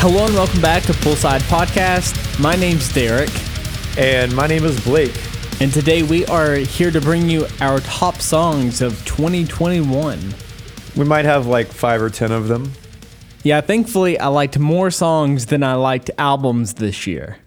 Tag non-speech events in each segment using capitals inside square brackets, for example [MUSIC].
Hello and welcome back to Poolside Podcast. My name's Derek, And my name is Blake. and today we are here to bring you our top songs of 2021. We might have like five or ten of them. Yeah, thankfully, I liked more songs than I liked albums this year.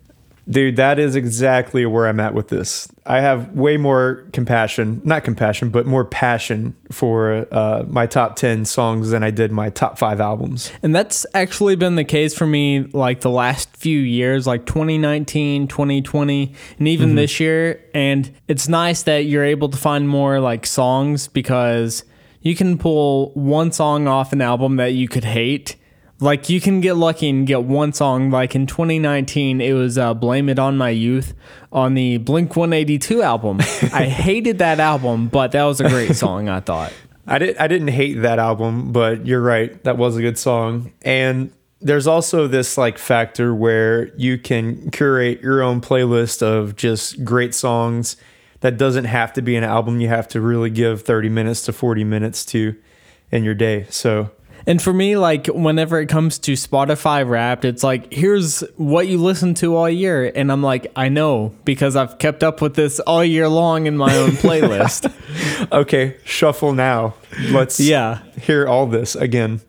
Dude, that is exactly where I'm at with this. I have way more compassion, not compassion, but more passion for uh, my top 10 songs than I did my top five albums. And that's actually been the case for me like the last few years, like 2019, 2020, and even this year. And it's nice that you're able to find more like songs because you can pull one song off an album that you could hate. Like you can get lucky and get one song. Like in 2019, it was uh, "Blame It on My Youth" on the Blink 182 album. [LAUGHS] I hated that album, but that was a great song. I thought. I, did, I didn't hate that album, but you're right. That was a good song. And there's also this like factor where you can curate your own playlist of just great songs that doesn't have to be an album you have to really give 30 minutes to 40 minutes to in your day. So And for me, like whenever it comes to Spotify Wrapped, it's like here's what you listen to all year, and I'm like, I know because I've kept up with this all year long in my own playlist. [LAUGHS] Okay, shuffle now. Let's yeah, hear all this again.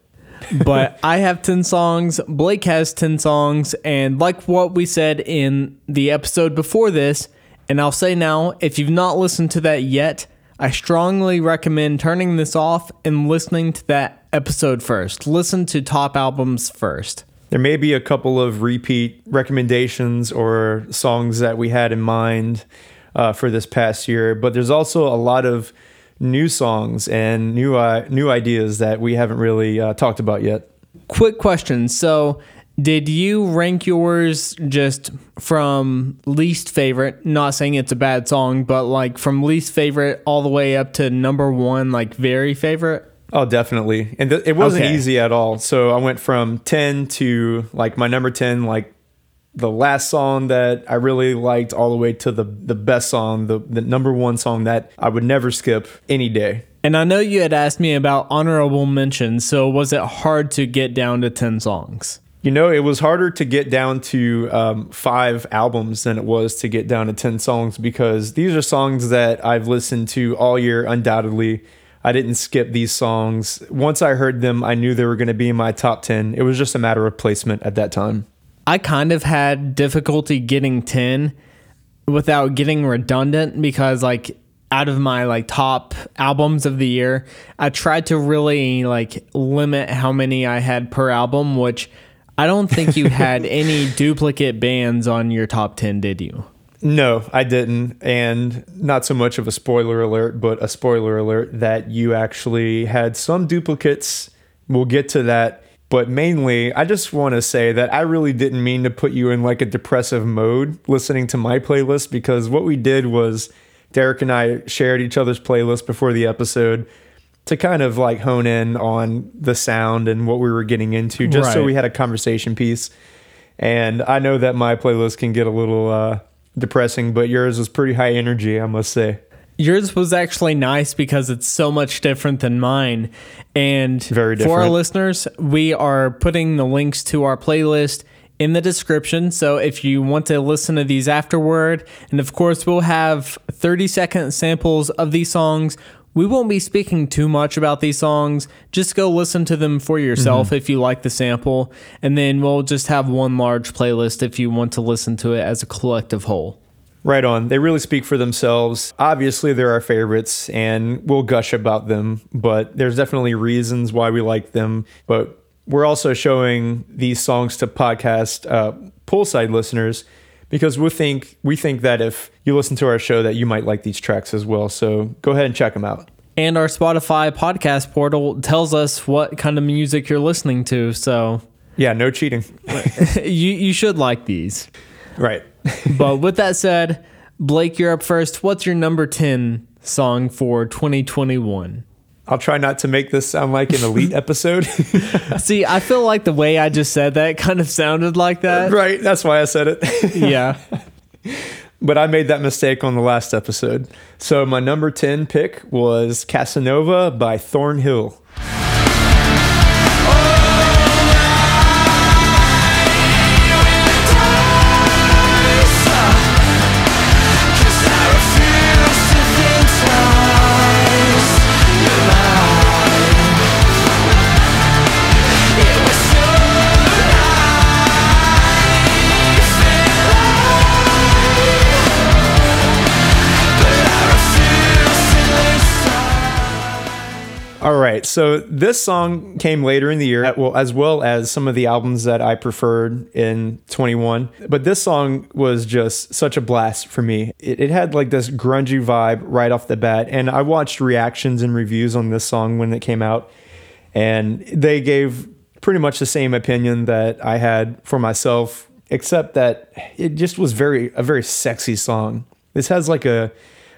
but [LAUGHS] I have ten songs. Blake has ten songs, and like what we said in the episode before this, and I'll say now, if you've not listened to that yet. I strongly recommend turning this off and listening to that episode first. Listen to top albums first. There may be a couple of repeat recommendations or songs that we had in mind uh, for this past year, but there's also a lot of new songs and new uh, new ideas that we haven't really uh, talked about yet. quick question. So, did you rank yours just from least favorite? Not saying it's a bad song, but like from least favorite all the way up to number one, like very favorite? Oh, definitely. And th- it wasn't Okay. easy at all. So I went from 10 to like my number 10, like the last song that I really liked, all the way to the, the best song, the, the number one song that I would never skip any day. And I know you had asked me about honorable mentions. So, was it hard to get down to 10 songs? You know, it was harder to get down to um, five albums than it was to get down to 10 songs because these are songs that I've listened to all year, undoubtedly. I didn't skip these songs. Once I heard them, I knew they were going to be in my top 10. It was just a matter of placement at that time. I kind of had difficulty getting 10 without getting redundant because like out of my like top albums of the year, I tried to really like limit how many I had per album, which I don't think you had [LAUGHS] any duplicate bands on your top 10, did you? No, I didn't. And not so much of a spoiler alert, but a spoiler alert that you actually had some duplicates. We'll get to that. But mainly, I just want to say that I really didn't mean to put you in like a depressive mode listening to my playlist because what we did was Derek and I shared each other's playlist before the episode to kind of like hone in on the sound and what we were getting into, just so we had a conversation piece. And I know that my playlist can get a little uh, depressing, but yours was pretty high energy, I must say. Yours was actually nice because it's so much different than mine. And Very for our listeners, we are putting the links to our playlist in the description. So if you want to listen to these afterward, and of course, we'll have 30 second samples of these songs. We won't be speaking too much about these songs. Just go listen to them for yourself Mm-hmm. if you like the sample. And then we'll just have one large playlist if you want to listen to it as a collective whole. Right on. They really speak for themselves. Obviously, they're our favorites and we'll gush about them, but there's definitely reasons why we like them. But we're also showing these songs to podcast uh, poolside listeners because we think we think that if you listen to our show that you might like these tracks as well. So go ahead and check them out. And our Spotify podcast portal tells us what kind of music you're listening to. So Yeah, no cheating. [LAUGHS] you, you should like these. right. [LAUGHS] But with that said, Blake, you're up first. What's your number 10 song for 2021? I'll try not to make this sound like an elite episode. [LAUGHS] See, I feel like the way I just said that kind of sounded like that. right. That's why I said it. Yeah. But I made that mistake on the last episode. So my number 10 pick was Casanova by Thornhill. Right. So this song came later in the year, well, as well as some of the albums that I preferred in 21. But this song was just such a blast for me. It, it had like this grungy vibe right off the bat. And I watched reactions and reviews on this song when it came out, and they gave pretty much the same opinion that I had for myself, except that it just was very a very sexy song. This has like a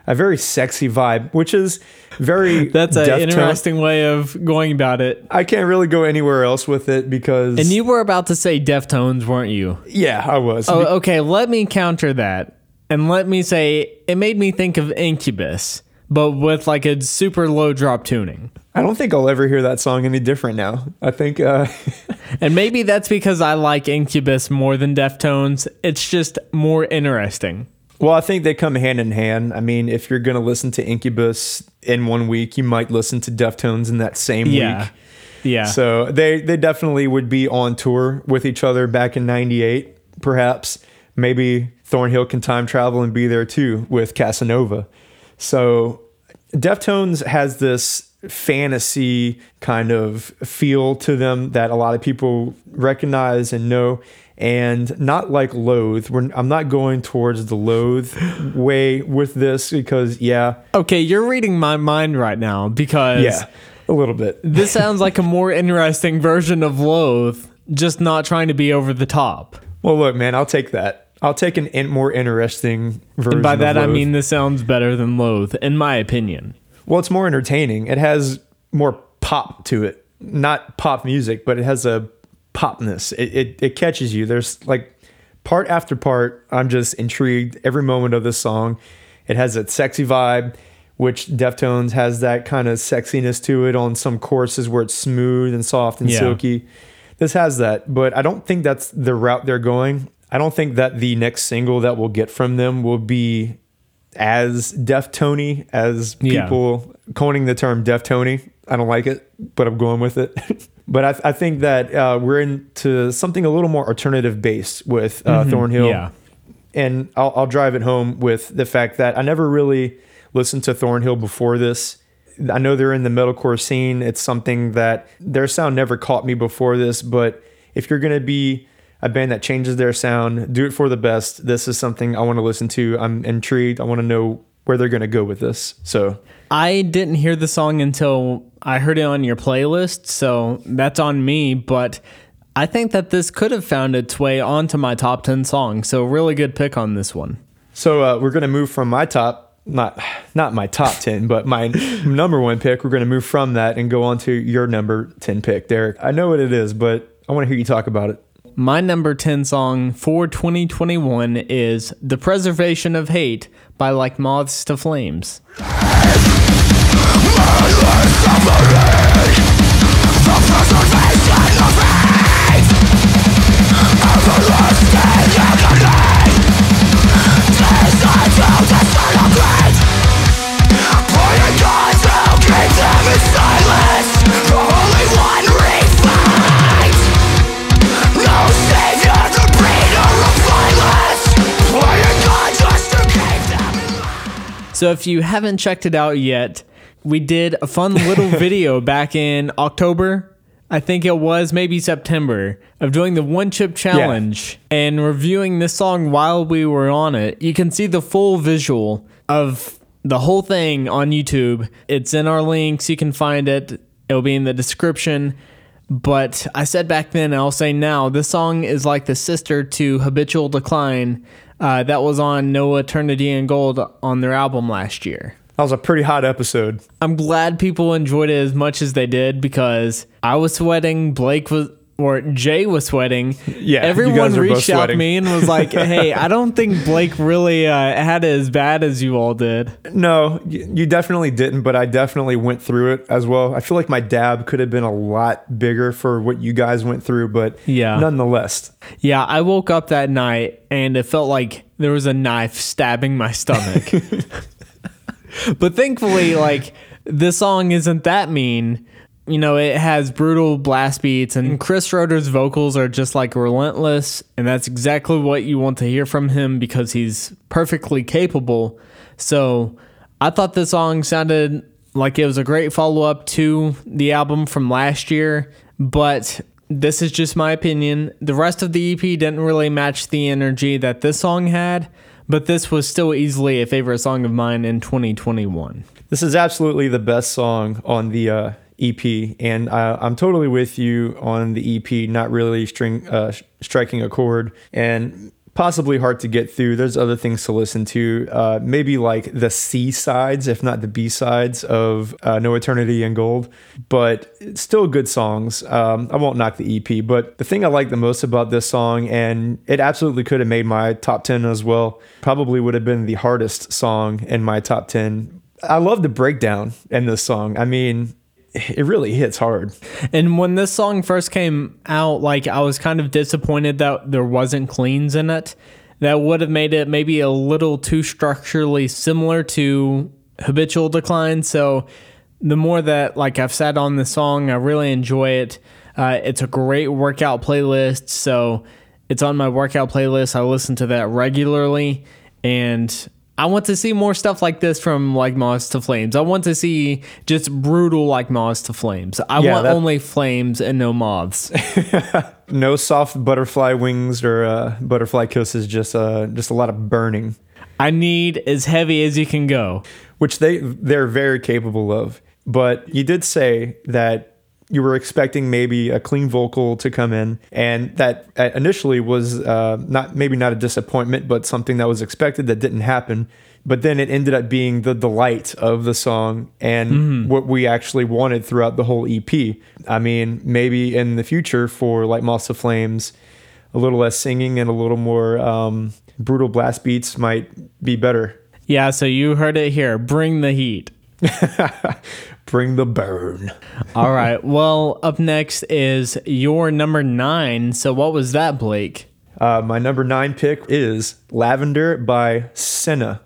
a very sexy vibe, which is very [LAUGHS] That's an interesting way of going about it. I can't really go anywhere else with it because And you were about to say Deftones, weren't you? yeah, I was. Oh, okay. Let me counter that. And let me say it made me think of Incubus, but with like a super low drop tuning. I don't think I'll ever hear that song any different now. I think uh [LAUGHS] And maybe that's because I like Incubus more than Deftones. It's just more interesting. Well, I think they come hand in hand. I mean, if you're going to listen to Incubus in one week, you might listen to Deftones in that same Yeah. week. Yeah. So they they definitely would be on tour with each other back in 98 perhaps. Maybe Thornhill can time travel and be there too with Casanova. So Deftones has this fantasy kind of feel to them that a lot of people recognize and know and not like loathe We're, i'm not going towards the loathe [GASPS] way with this because yeah okay, you're reading my mind right now because yeah a little bit [LAUGHS] this sounds like a more interesting version of Loathe, just not trying to be over the top. well look man i'll take that i'll take an in, more interesting version And by that I mean this sounds better than Loathe, in my opinion. Well, it's more entertaining. It has more pop to it. Not pop music, but it has a popness. It, it, it catches you. There's like part after part. I'm just intrigued every moment of this song. It has that sexy vibe, which Deftones has that kind of sexiness to it on some courses where it's smooth and soft and Yeah. silky. This has that, but I don't think that's the route they're going. I don't think that the next single that we'll get from them will be as Deftony as Yeah. people coining the term Deftony. I don't like it, but I'm going with it. [LAUGHS] but I, I think that uh, we're into something a little more alternative based with uh, Thornhill. Yeah. And I'll, I'll drive it home with the fact that I never really listened to Thornhill before this. I know they're in the metalcore scene. It's something that their sound never caught me before this, but if you're going to be a band that changes their sound, do it for the best. This is something I want to listen to. I'm intrigued. I want to know where they're going to go with this. So, I didn't hear the song until I heard it on your playlist, so that's on me, but I think that this could have found its way onto my top 10 songs, so really good pick on this one. so uh, we're going to move from my top, not not my top ten, but my [LAUGHS] number one pick. We're going to move from that and go on to your number ten pick, Derek. I know what it is, but I want to hear you talk about it. My number 10 song for 2021 is The Preservation of Hate by Like Moths to Flames. So if you haven't checked it out yet, we did a fun little [LAUGHS] video back in October. I think it was maybe September of doing the one chip challenge and reviewing this song while we were on it. You can see the full visual of the whole thing on YouTube. It's in our links. You can find it. It'll be in the description. But I said back then, and I'll say now, this song is like the sister to Habitual Decline uh, that was on No Eternity in Gold on their album last year. That was a pretty hot episode. I'm glad people enjoyed it as much as they did because I was sweating, Blake was, or Jay was sweating. Yeah, everyone reached out to me and was like, [LAUGHS] "Hey, I don't think Blake really uh, had it as bad as you all did." No, you definitely didn't, but I definitely went through it as well. I feel like my dab could have been a lot bigger for what you guys went through, but Yeah. nonetheless. Yeah, I woke up that night and it felt like there was a knife stabbing my stomach. [LAUGHS] but thankfully, like, this song isn't that mean. You know, it has brutal blast beats, and Chris Roetter's vocals are just like relentless. And that's exactly what you want to hear from him because he's perfectly capable. So I thought this song sounded like it was a great follow up to the album from last year, but this is just my opinion. The rest of the EP didn't really match the energy that this song had, but this was still easily a favorite song of mine in 2021. This is absolutely the best song on the uh, EP, and I, I'm totally with you on the EP. Not really string uh, striking a chord, and possibly hard to get through. There's other things to listen to, uh, maybe like the C sides, if not the B sides of uh, No Eternity in Gold, but still good songs. Um, I won't knock the EP, but the thing I like the most about this song, and it absolutely could have made my top 10 as well, probably would have been the hardest song in my top 10. I love the breakdown in this song. I mean, [LAUGHS] it really hits hard. And when this song first came out, like I was kind of disappointed that there wasn't cleans in it. That would have made it maybe a little too structurally similar to habitual decline. So the more that like I've sat on the song, I really enjoy it. Uh, it's a great workout playlist. So it's on my workout playlist. I listen to that regularly. And I want to see more stuff like this from like Moths to Flames. I want to see just brutal like Moths to Flames. I Yeah, want that- only flames and no moths. [LAUGHS] No soft butterfly wings or uh, butterfly kisses, just uh, just a lot of burning. I need as heavy as you can go. which they they're very capable of. But you did say that you were expecting maybe a clean vocal to come in, and that initially was uh, not maybe not a disappointment, but something that was expected that didn't happen. But then it ended up being the delight of the song and what we actually wanted throughout the whole EP. I mean, maybe in the future for like Moths to Flames, a little less singing and a little more um, brutal blast beats might be better. Yeah, so you heard it here. Bring the heat. [LAUGHS] Bring the burn. All right. Well, up next is your number nine. So what was that, Blake? Uh, my number nine pick is Lavender by Senna.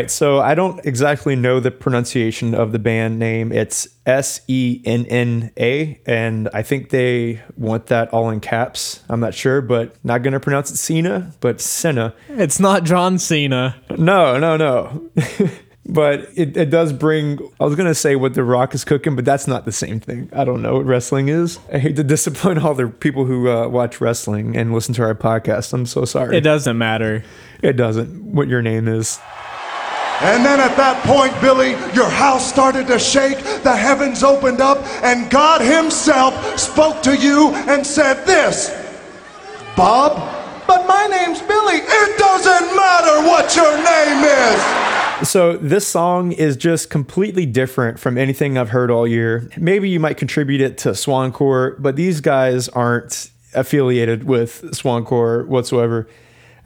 Right, so I don't exactly know the pronunciation of the band name. It's S E N N A, and I think they want that all in caps. I'm not sure, but not going to pronounce it Cena, but Senna. It's not John Cena. No, no, no. [LAUGHS] but it, it does bring, I was going to say what The Rock is cooking, but that's not the same thing. I don't know what wrestling is. I hate to [LAUGHS] disappoint all the people who uh, watch wrestling and listen to our podcast. I'm so sorry. It doesn't matter. it doesn't, what your name is. And then at that point, Billy, your house started to shake, the heavens opened up, and God Himself spoke to you and said this Bob, but my name's Billy. It doesn't matter what your name is. So this song is just completely different from anything I've heard all year. Maybe you might contribute it to Swancore, but these guys aren't affiliated with Swancore whatsoever.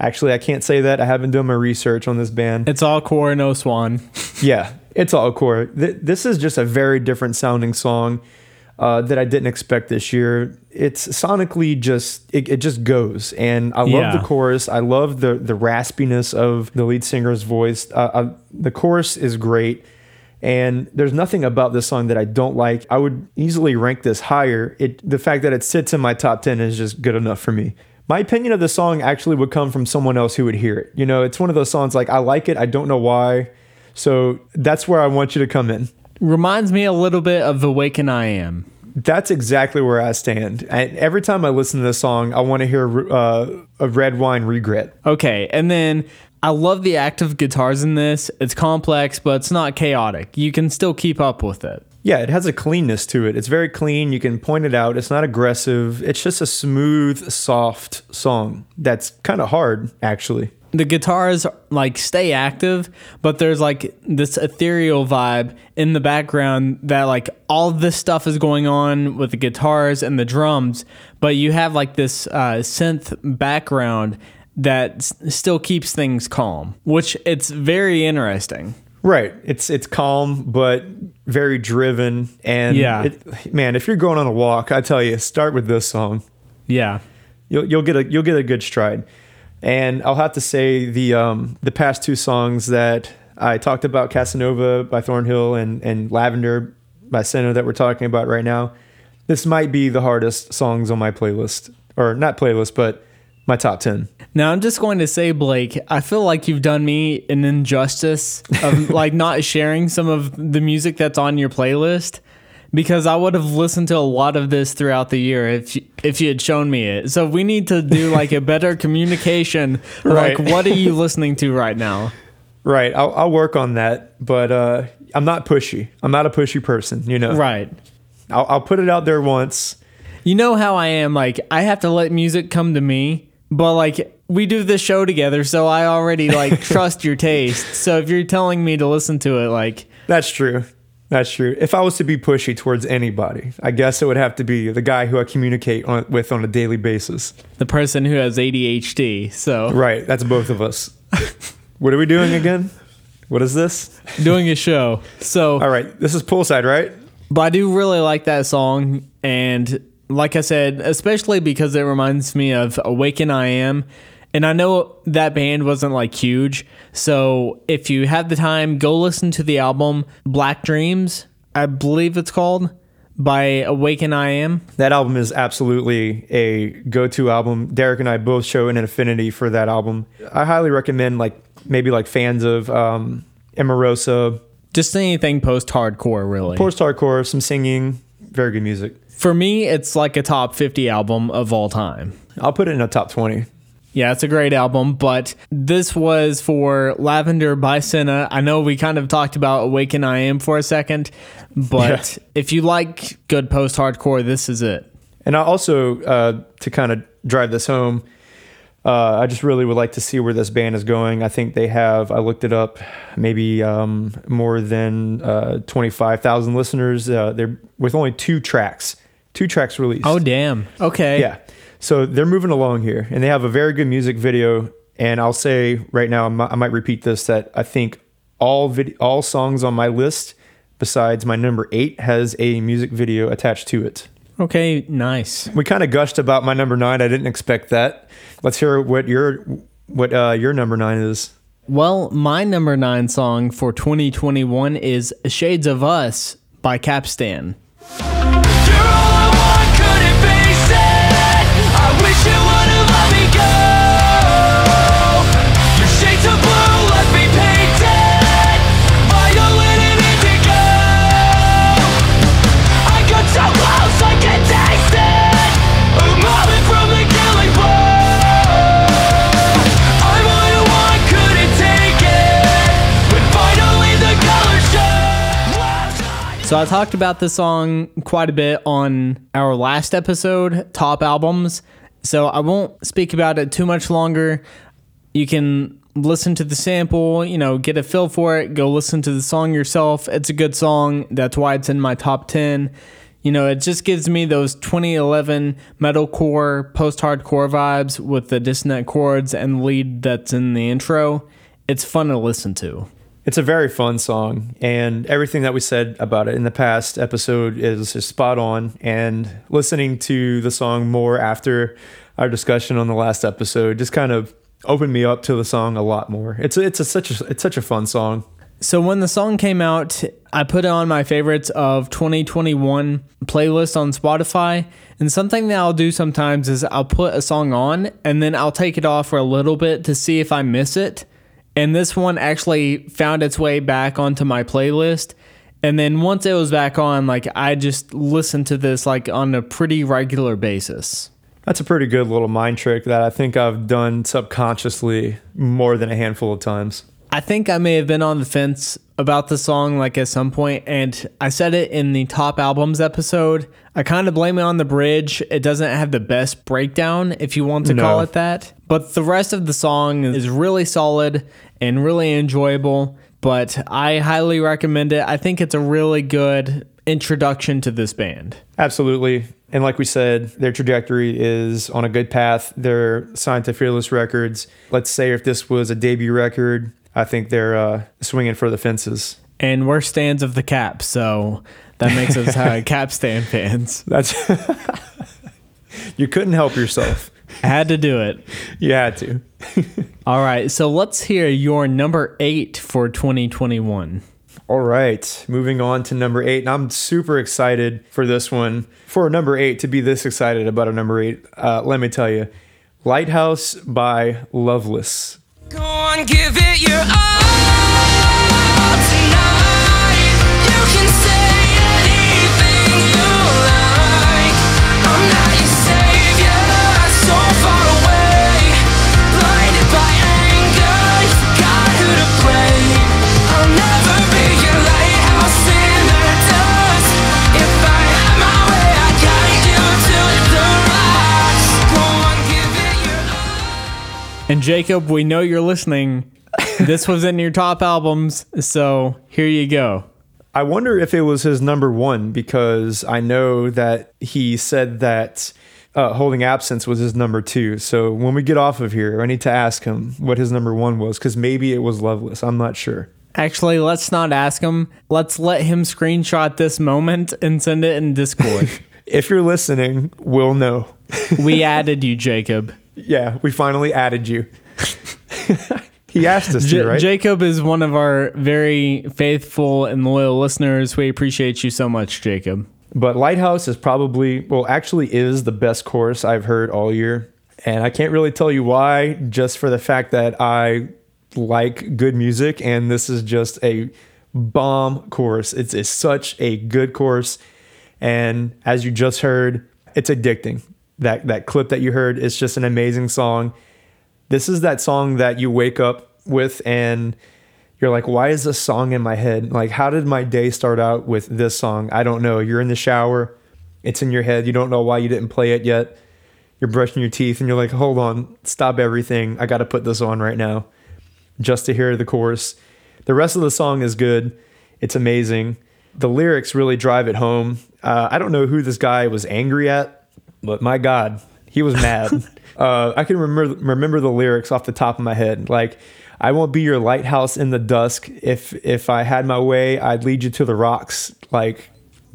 Actually, I can't say that. I haven't done my research on this band. It's all core, no swan. [LAUGHS] Yeah, it's all core. Th- this is just a very different sounding song uh, that I didn't expect this year. It's sonically just it, it just goes, and I love Yeah. the chorus. I love the the raspiness of the lead singer's voice. Uh, uh, the chorus is great. And there's nothing about this song that I don't like. I would easily rank this higher. It the fact that it sits in my top 10 is just good enough for me. My opinion of the song actually would come from someone else who would hear it. You know, it's one of those songs like I like it, I don't know why. So that's where I want you to come in. Reminds me a little bit of The Awaken I Am. That's exactly where I stand. And every time I listen to this song, I want to hear uh, a red wine regret. Okay, and then I love the active guitars in this. It's complex, but it's not chaotic. You can still keep up with it. Yeah, it has a cleanness to it. It's very clean. You can point it out. It's not aggressive. It's just a smooth, soft song that's kind of hard, actually. The guitars like stay active, but there's like this ethereal vibe in the background that like all this stuff is going on with the guitars and the drums, but you have like this uh, synth background that s- still keeps things calm, which it's very interesting. Right. It's it's calm but very driven and Yeah. it, man, if you're going on a walk, I tell you, start with this song. Yeah. You'll you'll get a you'll get a good stride. And I'll have to say the um the past two songs that I talked about Casanova by Thornhill and and Lavender by Senna that we're talking about right now. This might be the hardest songs on my playlist or not playlist but my top 10. Now I'm just going to say, Blake, I feel like you've done me an injustice of [LAUGHS] like not sharing some of the music that's on your playlist because I would have listened to a lot of this throughout the year if you, if you had shown me it. So we need to do like a better [LAUGHS] communication. Right. Like, what are you listening to right now? Right. I'll, I'll work on that, but uh, I'm not pushy. I'm not a pushy person, you know. Right. I'll, I'll put it out there once. You know how I am. Like, I have to let music come to me, but like, we do this show together, so I already like [LAUGHS] trust your taste. So if you're telling me to listen to it, like, That's true. That's true. If I was to be pushy towards anybody, I guess it would have to be the guy who I communicate on, with on a daily basis. the person who has ADHD. So Right. That's both of us. [LAUGHS] what are we doing again? What is this? doing a show. So, All right. This is poolside, right? but I do really like that song. And like I said, especially because it reminds me of Awaken I Am. And I know that band wasn't like huge. So if you have the time, go listen to the album Black Dreams, I believe it's called, by Awaken I Am. That album is absolutely a go-to album. Derek and I both show an affinity for that album. I highly recommend like maybe like fans of um Emarosa, Just anything post hardcore, really. post hardcore, some singing, very good music. For me, it's like a top 50 album of all time. I'll put it in a top 20. Yeah, it's a great album, but this was for Lavender by Senna. I know we kind of talked about Awaken I Am for a second, but [LAUGHS] if you like good post hardcore, this is it. And I also, uh, to kind of drive this home, uh, I just really would like to see where this band is going. I think they have, I looked it up, maybe um, more than uh, 25,000 listeners. Uh, they're with only two tracks, two tracks released. Oh, damn. Okay. Yeah. So they're moving along here, and they have a very good music video. And I'll say right now, I might repeat this that I think all vid- all songs on my list, besides my number eight, has a music video attached to it. Okay, nice. We kind of gushed about my number nine. I didn't expect that. Let's hear what your what uh, your number nine is. Well, my number nine song for 2021 is Shades of Us by Capstan. So I talked about this song quite a bit on our last episode, Top Albums. So I won't speak about it too much longer. You can listen to the sample, you know, get a feel for it, go listen to the song yourself. It's a good song. That's why it's in my top 10. You know, it just gives me those 2011 metalcore, post hardcore vibes with the dissonant chords and lead that's in the intro. It's fun to listen to. It's a very fun song, and everything that we said about it in the past episode is, is spot on. And listening to the song more after our discussion on the last episode just kind of opened me up to the song a lot more. It's it's a, such a it's such a fun song. So when the song came out, I put it on my favorites of 2021 playlist on Spotify. And something that I'll do sometimes is I'll put a song on and then I'll take it off for a little bit to see if I miss it. And this one actually found its way back onto my playlist. And then once it was back on, like I just listened to this like on a pretty regular basis. That's a pretty good little mind trick that I think I've done subconsciously more than a handful of times. I think I may have been on the fence about the song like at some point, and I said it in the top albums episode. I kind of blame it on the bridge. It doesn't have the best breakdown, if you want to call it that. But the rest of the song is really solid and really enjoyable. But I highly recommend it. I think it's a really good introduction to this band. Absolutely. And like we said, their trajectory is on a good path. They're signed to Fearless Records. Let's say if this was a debut record, I think they're uh, swinging for the fences. And we're stands of the cap, so that makes us uh, [LAUGHS] cap stand fans. That's [LAUGHS] you couldn't help yourself. Had to do it. You had to. [LAUGHS] All right, so let's hear your number eight for 2021. All right, moving on to number eight. And I'm super excited for this one. For a number eight, to be this excited about a number eight, uh, let me tell you Lighthouse by Loveless. On, give it your all And Jacob, we know you're listening. [LAUGHS] this was in your top albums, so here you go. I wonder if it was his number one because I know that he said that uh, Holding Absence was his number two. So when we get off of here, I need to ask him what his number one was because maybe it was Loveless. I'm not sure. Actually, let's not ask him. Let's let him screenshot this moment and send it in Discord. [LAUGHS] If you're listening, we'll know. we [LAUGHS] added you, Jacob. Yeah, we finally added you. [LAUGHS] he asked us J- to, right? Jacob is one of our very faithful and loyal listeners. We appreciate you so much, Jacob. But Lighthouse is probably, well, actually is the best chorus I've heard all year. And I can't really tell you why, just for the fact that I like good music. And this is just a bomb chorus. It's, it's such a good chorus. And as you just heard, it's addicting. That, that clip that you heard is just an amazing song. This is that song that you wake up with and you're like, why is this song in my head? Like, how did my day start out with this song? I don't know. You're in the shower, it's in your head. You don't know why you didn't play it yet. You're brushing your teeth and you're like, hold on, stop everything. I got to put this on right now just to hear the chorus. The rest of the song is good, it's amazing. The lyrics really drive it home. Uh, I don't know who this guy was angry at, but my God, he was mad. [LAUGHS] uh, I can remember remember the lyrics off the top of my head. Like, I won't be your lighthouse in the dusk. If if I had my way, I'd lead you to the rocks. Like,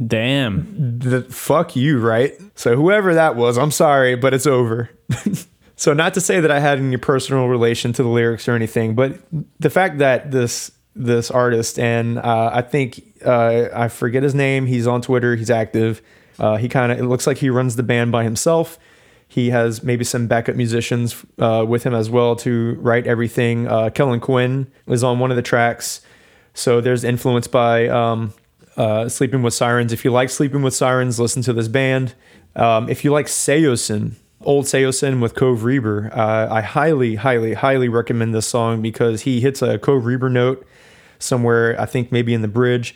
Damn. the fuck you, right? So whoever that was, I'm sorry, but it's over. [LAUGHS] so not to say that I had any personal relation to the lyrics or anything, but the fact that this this artist and uh, I think uh, I forget his name. He's on Twitter. He's active. Uh, he kind of it looks like he runs the band by himself. He has maybe some backup musicians uh, with him as well to write everything. Uh, Kellin Quinn is on one of the tracks, so there's influence by um, uh, Sleeping with Sirens. If you like Sleeping with Sirens, listen to this band. Um, if you like Saosin, old Saosin with Cove Reber, uh, I highly, highly, highly recommend this song because he hits a Cove Reber note somewhere, I think maybe in the bridge.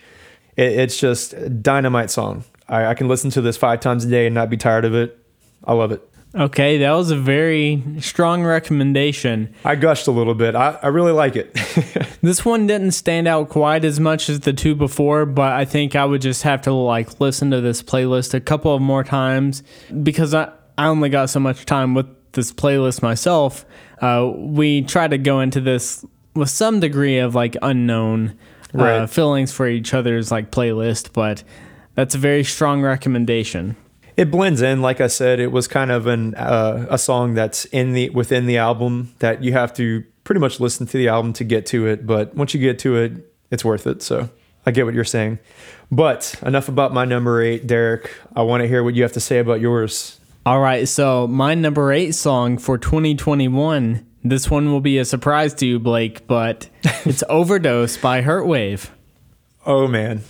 It, it's just a dynamite song. I, I can listen to this five times a day and not be tired of it. I love it. Okay, that was a very strong recommendation. I gushed a little bit. I, I really like it. [LAUGHS] This one didn't stand out quite as much as the two before, but I think I would just have to like listen to this playlist a couple of more times because I, I only got so much time with this playlist myself. Uh, we try to go into this with some degree of like unknown uh, feelings for each other's like playlist, but that's a very strong recommendation. it blends in like i said it was kind of an uh, a song that's in the within the album that you have to pretty much listen to the album to get to it but once you get to it it's worth it so i get what you're saying but enough about my number eight derek i want to hear what you have to say about yours All right, so my number eight song for 2021. This one will be a surprise to you, Blake, but [LAUGHS] it's Overdose by Hurtwave. oh man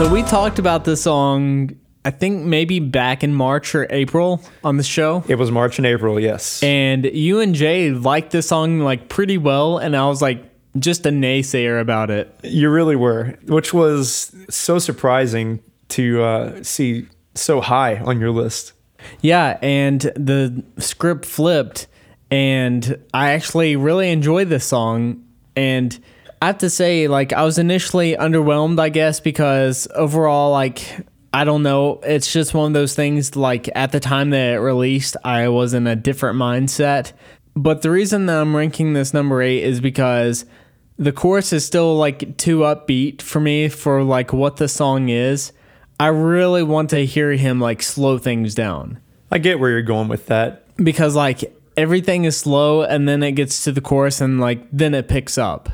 So we talked about this song, I think maybe back in March or April on the show. it was march and april yes And you and Jay liked this song like pretty well. And I was like, just a naysayer about it. You really were, which was so surprising to uh, see so high on your list. Yeah, and the script flipped, and I actually really enjoyed this song. And I have to say, like, I was initially underwhelmed, I guess, because overall, like, I don't know, it's just one of those things. Like, at the time that it released, I was in a different mindset. But the reason that I'm ranking this number eight is because the chorus is still like too upbeat for me for like what the song is. I really want to hear him like slow things down I get where you're going with that. because like everything is slow and then it gets to the chorus and like then it picks up.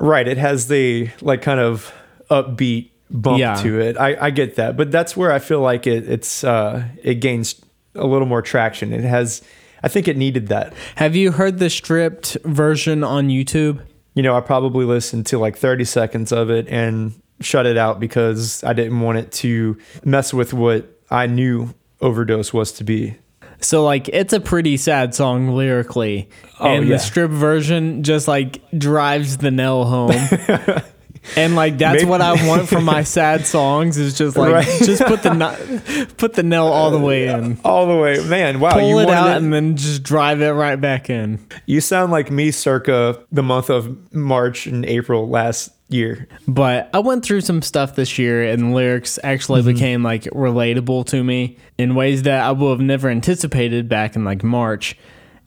Right. It has the like kind of upbeat bump Yeah. to it. I, I get that. But that's where I feel like it it's uh it gains a little more traction. It has I think it needed that. Have you heard the stripped version on YouTube? You know, I probably listened to like 30 seconds of it and shut it out because I didn't want it to mess with what I knew overdose was to be. So like it's a pretty sad song lyrically. Oh, and yeah. the strip version just like drives the nail home. [LAUGHS] and like that's Maybe- what I want from my sad songs is just like Right. just put the put the nail all the way in. All the way, man! Wow, you Pull it out it- and then just drive it right back in. You sound like me, circa the month of March and April last year. But I went through some stuff this year, and the lyrics actually Mm-hmm. became like relatable to me in ways that I would have never anticipated back in like March.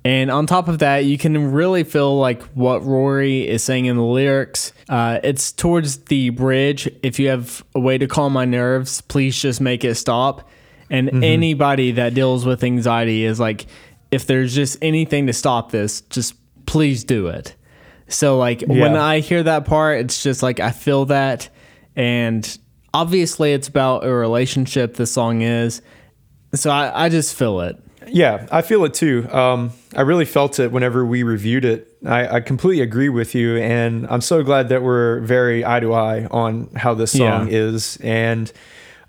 And on top of that, you can really feel like what Rory is saying in the lyrics. Uh, it's towards the bridge. If you have a way to calm my nerves, please just make it stop. And Mm-hmm. anybody that deals with anxiety is like, if there's just anything to stop this, just please do it. So like when I hear that part, it's just like I feel that, and obviously it's about a relationship. The song is, so I, I just feel it. Yeah, I feel it too. Um, I really felt it whenever we reviewed it. I, I completely agree with you, and I'm so glad that we're very eye to eye on how this song Yeah. is. And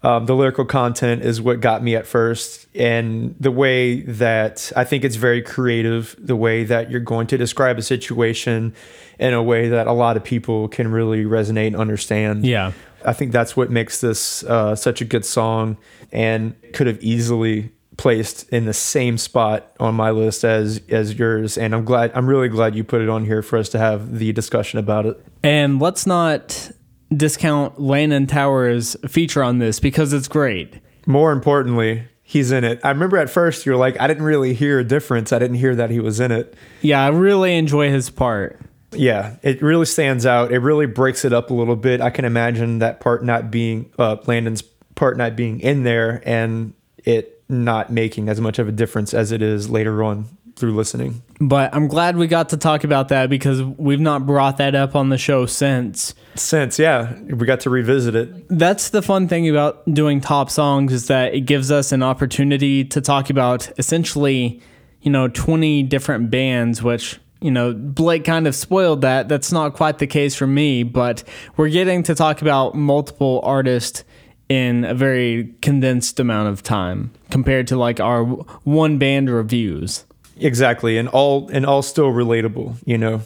um, the lyrical content is what got me at first, and the way that I think it's very creative, the way that you're going to describe a situation in a way that a lot of people can really resonate and understand. Yeah. I think that's what makes this uh, such a good song and could have easily placed in the same spot on my list as as yours and I'm glad I'm really glad you put it on here for us to have the discussion about it. And let's not discount Landon Tewers' feature on this because it's great. More importantly, he's in it. I remember at first you're like I didn't really hear a difference. I didn't hear that he was in it. Yeah, I really enjoy his part. Yeah, it really stands out. It really breaks it up a little bit. I can imagine that part not being uh, Landon's part not being in there and it not making as much of a difference as it is later on through listening. But I'm glad we got to talk about that because we've not brought that up on the show since. Since yeah, we got to revisit it. That's the fun thing about doing top songs is that it gives us an opportunity to talk about essentially, you know, 20 different bands, which, you know, Blake kind of spoiled that. That's not quite the case for me, but we're getting to talk about multiple artists in a very condensed amount of time compared to like our one band reviews. Exactly, and all and all still relatable. You know,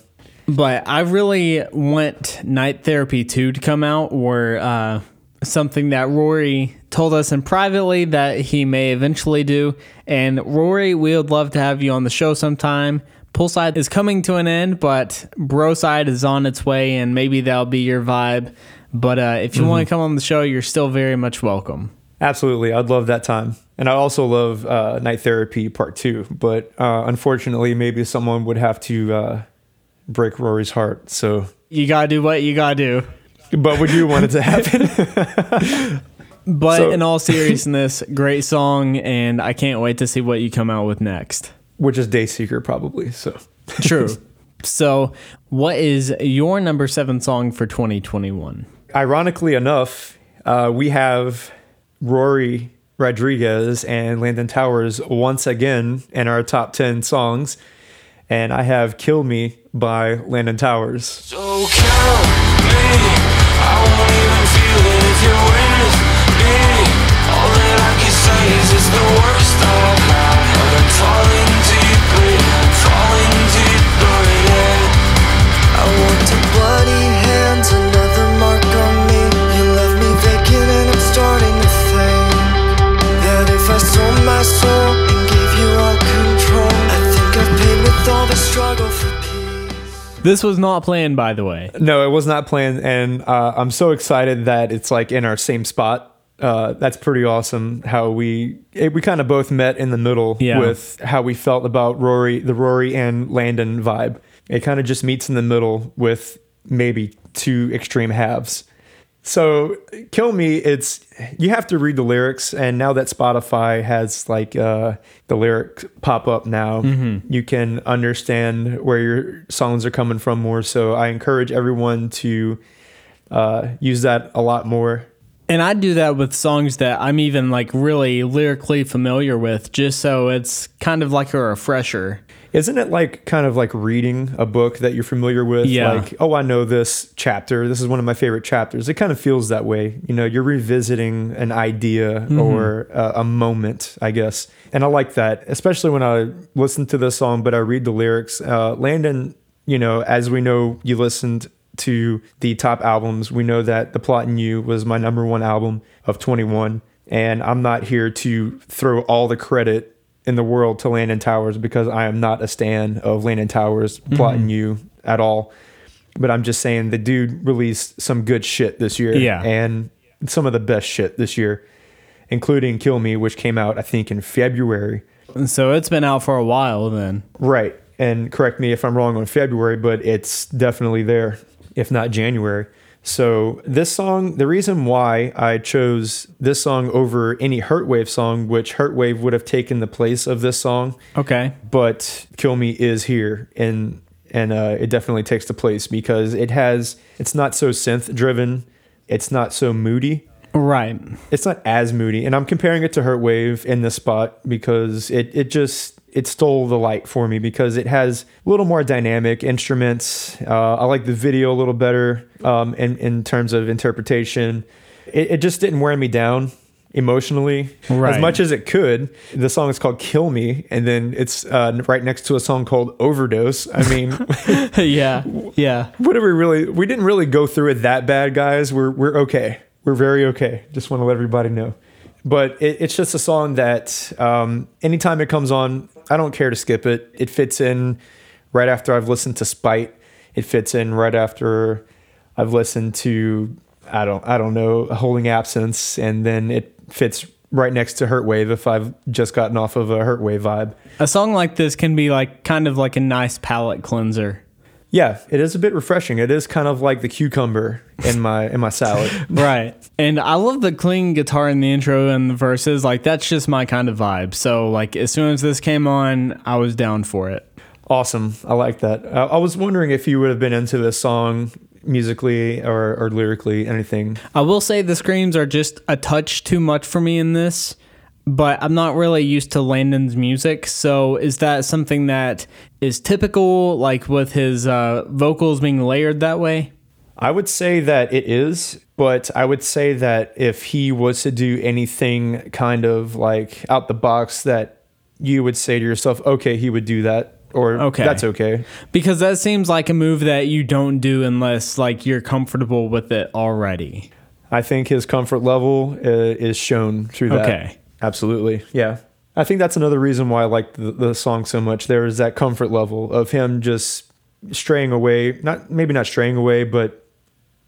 But I really want Night Therapy 2 to come out, or uh, something that Rory told us in privately that he may eventually do. And Rory, we would love to have you on the show sometime. Poolside is coming to an end, but Broside is on its way, and maybe that'll be your vibe. But uh, if you want to come on the show, you're still very much welcome. absolutely, I'd love that time, and I also love uh, Night Therapy Part Two. But uh, unfortunately, maybe someone would have to uh, break Rory's heart. So, You gotta do what you gotta do. but would you want it to happen. [LAUGHS] But So- in all seriousness, great song, and I can't wait to see what you come out with next. Which is Dayseeker, probably. So, True. [LAUGHS] so, what is your number seven song for 2021? ironically enough, uh, we have Rory Rodriguez and Landon Tewers once again in our top 10 songs. And I have Kill Me by Landon Tewers. So count me. This was not planned, by the way. No, it was not planned, and uh, I'm so excited that it's like in our same spot. Uh, that's pretty awesome. How we it, we kind of both met in the middle yeah. with how we felt about Rory, the Rory and Landon vibe. It kind of just meets in the middle with maybe two extreme halves. So, Kill Me, it's you have to read the lyrics, and now that Spotify has like uh, the lyric pop up now, you can understand where your songs are coming from more. So, I encourage everyone to uh, use that a lot more. And I do that with songs that I'm even like really lyrically familiar with, just so it's kind of like a refresher. Isn't it like kind of like reading a book that you're familiar with? Yeah. Like, oh, I know this chapter. This is one of my favorite chapters. It kind of feels that way. You know, you're revisiting an idea or uh, a moment, I guess. And I like that, especially when I listen to the song, but I read the lyrics. Uh, Landon, you know, as we know, you listened to the top albums. We know that The Plot in You was my number one album of 21. And I'm not here to throw all the credit in the world to Landon Tewers because I am not a stan of Landon Tewers mm-hmm. Plot in You at all. But I'm just saying the dude released some good shit this year. Yeah. And some of the best shit this year, including Kill Me, which came out, I think, in February. And so it's been out for a while then. Right. And correct me if I'm wrong on February, but it's definitely there, if not January. So this song, the reason why I chose this song over any Hurtwave song, which Hurtwave would have taken the place of this song, Okay. but Kill Me is here and and uh, it definitely takes the place because it has it's not so synth driven, it's not so moody, Right. it's not as moody and i'm comparing it to hurtwave in this spot because it, it just it stole the light for me because it has a little more dynamic instruments. Uh, i like the video a little better um, in, in terms of interpretation. It, it just didn't wear me down emotionally Right. as much as it could. The song is called kill me and then it's uh, right next to a song called overdose. I mean [LAUGHS] yeah. Yeah. what did we really we didn't really go through it that bad guys. We're we're okay. We're very okay. Just want to let everybody know. But it, it's just a song that um, anytime it comes on i don't care to skip it. It fits in right after i've listened to spite. It fits in right after i've listened to i don't i don't know holding absence. And then it fits right next to hurt wave if i've just gotten off of a hurt wave vibe. A song like this can be like kind of like a nice palate cleanser. Yeah it is a bit refreshing it is kind of like the cucumber in my in my salad [LAUGHS] Right. And I love the clean guitar in the intro and the verses. Like that's just my kind of vibe. So like as soon as this came on, I was down for it. Awesome. I like that. Uh, I was wondering if you would have been into this song musically or, or lyrically, anything. I will say the screams are just a touch too much for me in this, but I'm not really used to Landon's music. So is that something that is typical, like with his uh, vocals being layered that way? I would say that it is, but I would say that if he was to do anything kind of like out the box that you would say to yourself, okay, he would do that, or Okay. that's okay. Because that seems like a move that you don't do unless like you're comfortable with it already. I think his comfort level uh, is shown through that. Okay. Absolutely. Yeah. I think that's another reason why I like the, the song so much. There is that comfort level of him just straying away, not maybe not straying away, but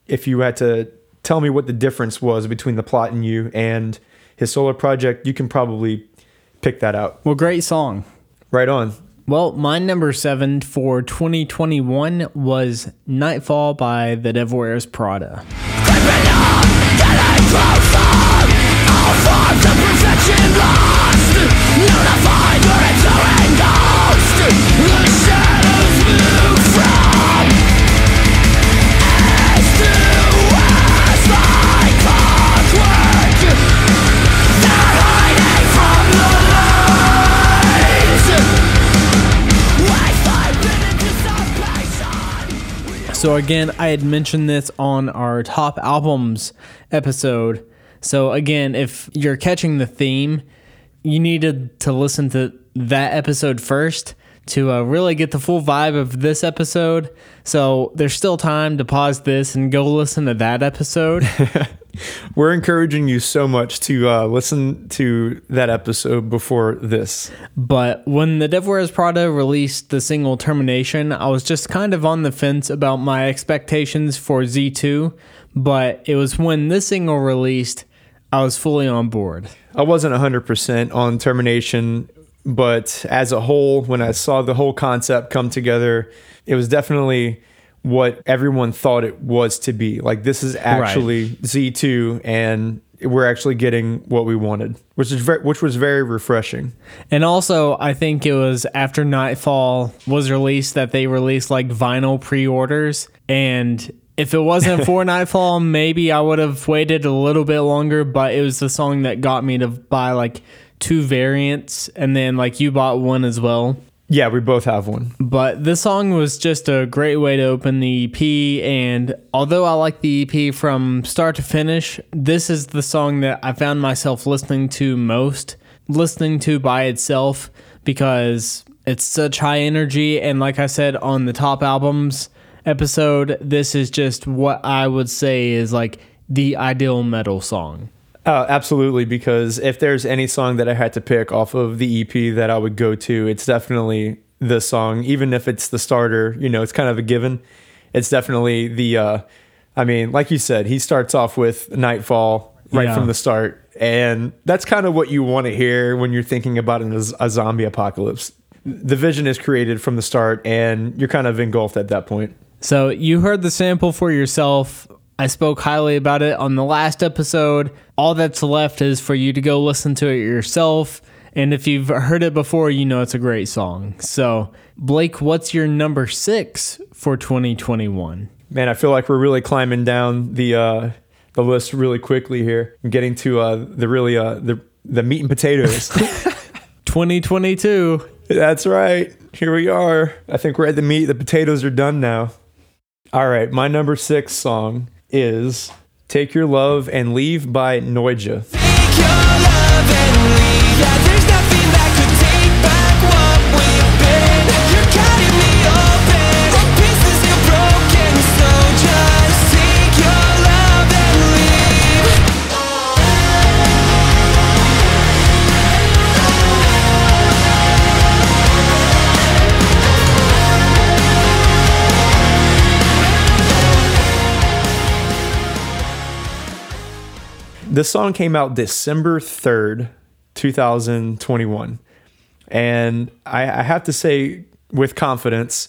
if you had to tell me what the difference was between the Plot in You and his solo project, you can probably pick that out. Well, great song. Right on. Well, my number seven for 2021 was Nightfall by The Devil Wears Prada. So again, I had mentioned this on our top albums episode. So again, if you're catching the theme, you needed to listen to that episode first to uh, really get the full vibe of this episode. So there's still time to pause this and go listen to that episode. [LAUGHS] We're encouraging you so much to uh, listen to that episode before this. But when the Devil Wears Prada released the single Termination, I was just kind of on the fence about my expectations for Z2. But it was when this single released, I was fully on board. I wasn't 100% on Termination, but as a whole, when I saw the whole concept come together, it was definitely what everyone thought it was to be. Like, this is actually Z2, and we're actually getting what we wanted, which is very, which was very refreshing. And also, I think it was after Nightfall was released that they released like vinyl pre orders. And if it wasn't [LAUGHS] for Nightfall, maybe I would have waited a little bit longer, but it was the song that got me to buy like two variants. And then, like, you bought one as well. Yeah, we both have one. But this song was just a great way to open the EP. And although I like the EP from start to finish, this is the song that I found myself listening to most, listening to by itself, because it's such high energy. And like I said on the top albums episode, this is just what I would say is like the ideal metal song. Uh, absolutely, because if there's any song that I had to pick off of the EP that I would go to, it's definitely this song. Even if it's the starter, you know, it's kind of a given. It's definitely the. Uh, I mean, like you said, he starts off with Nightfall right Yeah. from the start, and that's kind of what you want to hear when you're thinking about an, a zombie apocalypse. The vision is created from the start, and you're kind of engulfed at that point. So you heard the sample for yourself. I spoke highly about it on the last episode. All that's left is for you to go listen to it yourself. And if you've heard it before, you know it's a great song. So, Blake, what's your number six for 2021? Man, I feel like we're really climbing down the uh, the list really quickly here, getting to uh, the really uh, the the meat and potatoes. [LAUGHS] [LAUGHS] 2022. That's right. Here we are. I think we're at the meat. The potatoes are done now. All right, my number six song is "Take Your Love and Leave" by Noija. This song came out December 3rd, 2021. And I, I have to say with confidence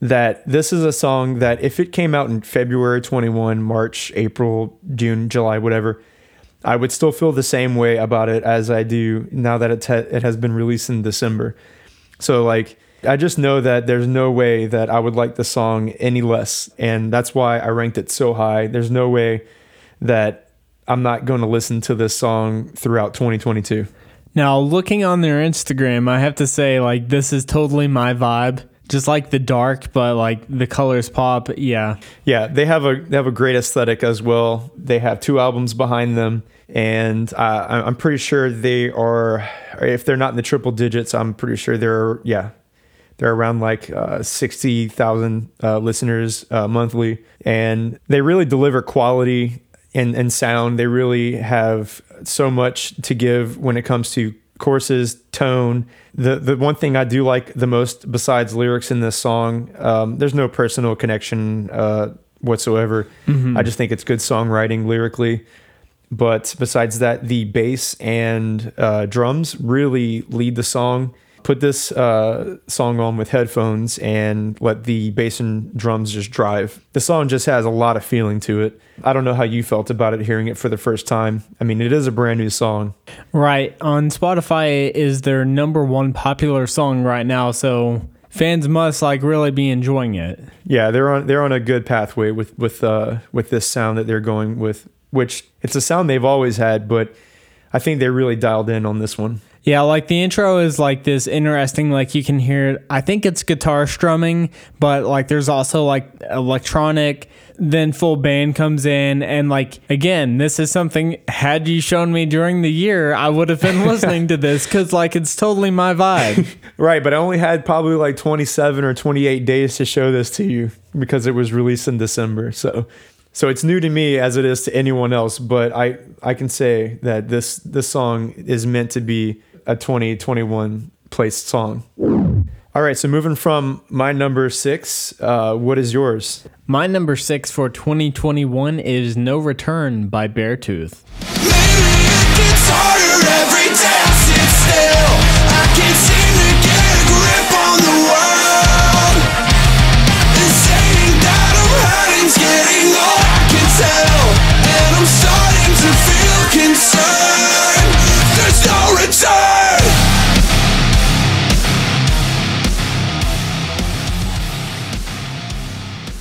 that this is a song that if it came out in February 21, March, April, June, July, whatever, I would still feel the same way about it as I do now that it, it has been released in December. So, like, I just know that there's no way that I would like the song any less. And that's why I ranked it so high. There's no way that I'm not going to listen to this song throughout 2022. Now, looking on their Instagram, I have to say, like, this is totally my vibe. Just like the dark, but like the colors pop. Yeah. Yeah, they have a they have a great aesthetic as well. They have two albums behind them, and uh, I'm pretty sure they are. If they're not in the triple digits, I'm pretty sure they're yeah, they're around like uh, sixty thousand uh, listeners uh, monthly, and they really deliver quality and and sound. They really have so much to give when it comes to courses, tone. The the one thing I do like the most, besides lyrics in this song, um, there's no personal connection uh, whatsoever. I just think it's good songwriting lyrically. But besides that, the bass and uh, drums really lead the song. Put this uh, song on with headphones and let the bass and drums just drive. The song just has a lot of feeling to it. I don't know how you felt about it hearing it for the first time. I mean, it is a brand new song. Right. On Spotify is their number one popular song right now, so fans must like really be enjoying it. Yeah, they're on they're on a good pathway with with uh with this sound that they're going with, which it's a sound they've always had, but I think they really dialed in on this one. Yeah, like the intro is like this interesting, like you can hear it. I think it's guitar strumming, but like there's also like electronic, then full band comes in. And like, again, this is something, had you shown me during the year, I would have been [LAUGHS] listening to this because like it's totally my vibe. [LAUGHS] Right, but I only had probably like 27 or 28 days to show this to you because it was released in December. So So it's new to me as it is to anyone else, but I I can say that this this song is meant to be a 2021 placed song. All right, so moving from my number six, uh, what is yours? My number six for 2021 is No Return by Beartooth. Maybe it gets harder every day I sit still. I can't seem to get a grip on the world. And saying that I'm hurting's getting all I can tell. And I'm starting to feel concerned. There's no return.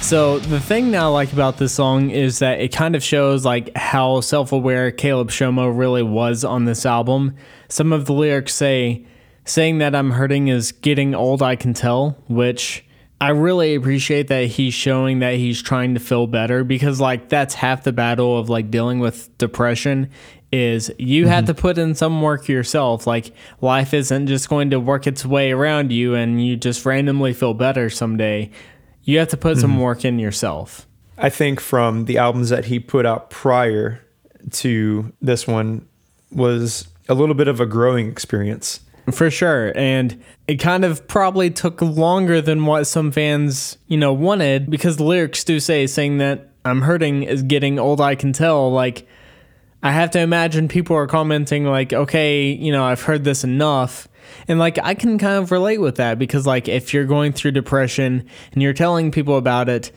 So the thing that I like about this song is that it kind of shows like how self-aware Caleb Shomo really was on this album. Some of the lyrics say, "Saying that I'm hurting is getting old, I can tell," which I really appreciate that he's showing that he's trying to feel better because like that's half the battle of like dealing with depression is you have mm-hmm. to put in some work yourself. Like life isn't just going to work its way around you and you just randomly feel better someday. You have to put some mm-hmm. work in yourself. I think from the albums that he put out prior to this one was a little bit of a growing experience. For sure. And it kind of probably took longer than what some fans, you know, wanted because the lyrics do say saying that I'm hurting is getting old I can tell. Like I have to imagine people are commenting like, okay, you know, I've heard this enough. And like I can kind of relate with that because like if you're going through depression and you're telling people about it,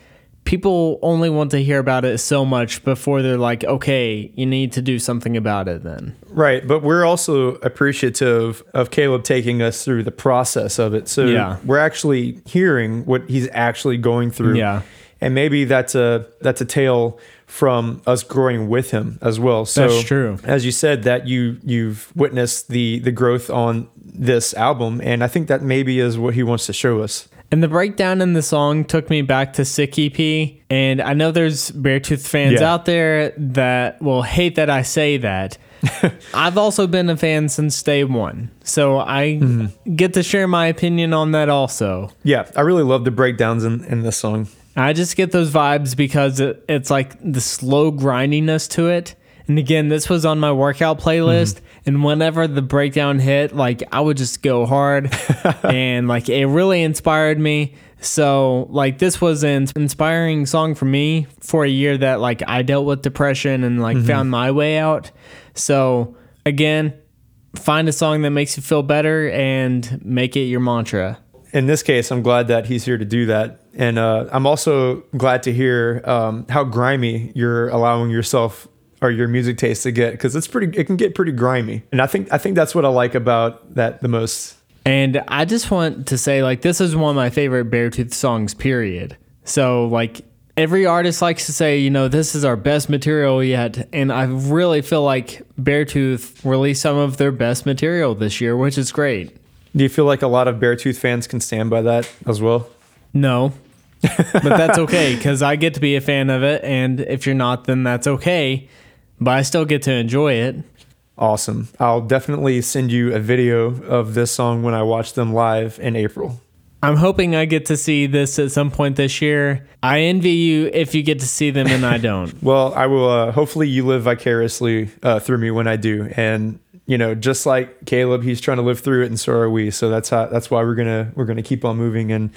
people only want to hear about it so much before they're like, okay, you need to do something about it then. Right, but we're also appreciative of Caleb taking us through the process of it. So Yeah. we're actually hearing what he's actually going through. Yeah. And maybe that's a that's a tale from us growing with him as well. So That's true. As you said that you you've witnessed the the growth on this album and I think that maybe is what he wants to show us. And the breakdown in the song took me back to Sick EP. And I know there's Beartooth fans Yeah. out there that will hate that I say that. [LAUGHS] I've also been a fan since day one. So I Mm-hmm. get to share my opinion on that also. Yeah, I really love the breakdowns in, in this song. I just get those vibes because it, it's like the slow grindiness to it. And again, this was on my workout playlist. Mm-hmm. And whenever the breakdown hit, like I would just go hard. [LAUGHS] and like it really inspired me. So, like, this was an inspiring song for me for a year that, like, I dealt with depression and, like, mm-hmm. found my way out. So, again, find a song that makes you feel better and make it your mantra. in this case, I'm glad that he's here to do that, and uh, I'm also glad to hear um, how grimy you're allowing yourself or your music taste to get because it's pretty. It can get pretty grimy, and I think I think that's what I like about that the most. And I just want to say, like, this is one of my favorite Beartooth songs, period. So, like, every artist likes to say, you know, this is our best material yet. And I really feel like Beartooth released some of their best material this year, which is great. Do you feel like a lot of Beartooth fans can stand by that as well? No, [LAUGHS] but that's okay because I get to be a fan of it. And if you're not, then that's okay. But I still get to enjoy it. Awesome. I'll definitely send you a video of this song when I watch them live in April. I'm hoping I get to see this at some point this year. I envy you if you get to see them and I don't. [LAUGHS] Well, I will. Uh, hopefully, you live vicariously uh, through me when I do, and you know, just like Caleb, he's trying to live through it, and so are we. So that's how. That's why we're gonna we're gonna keep on moving and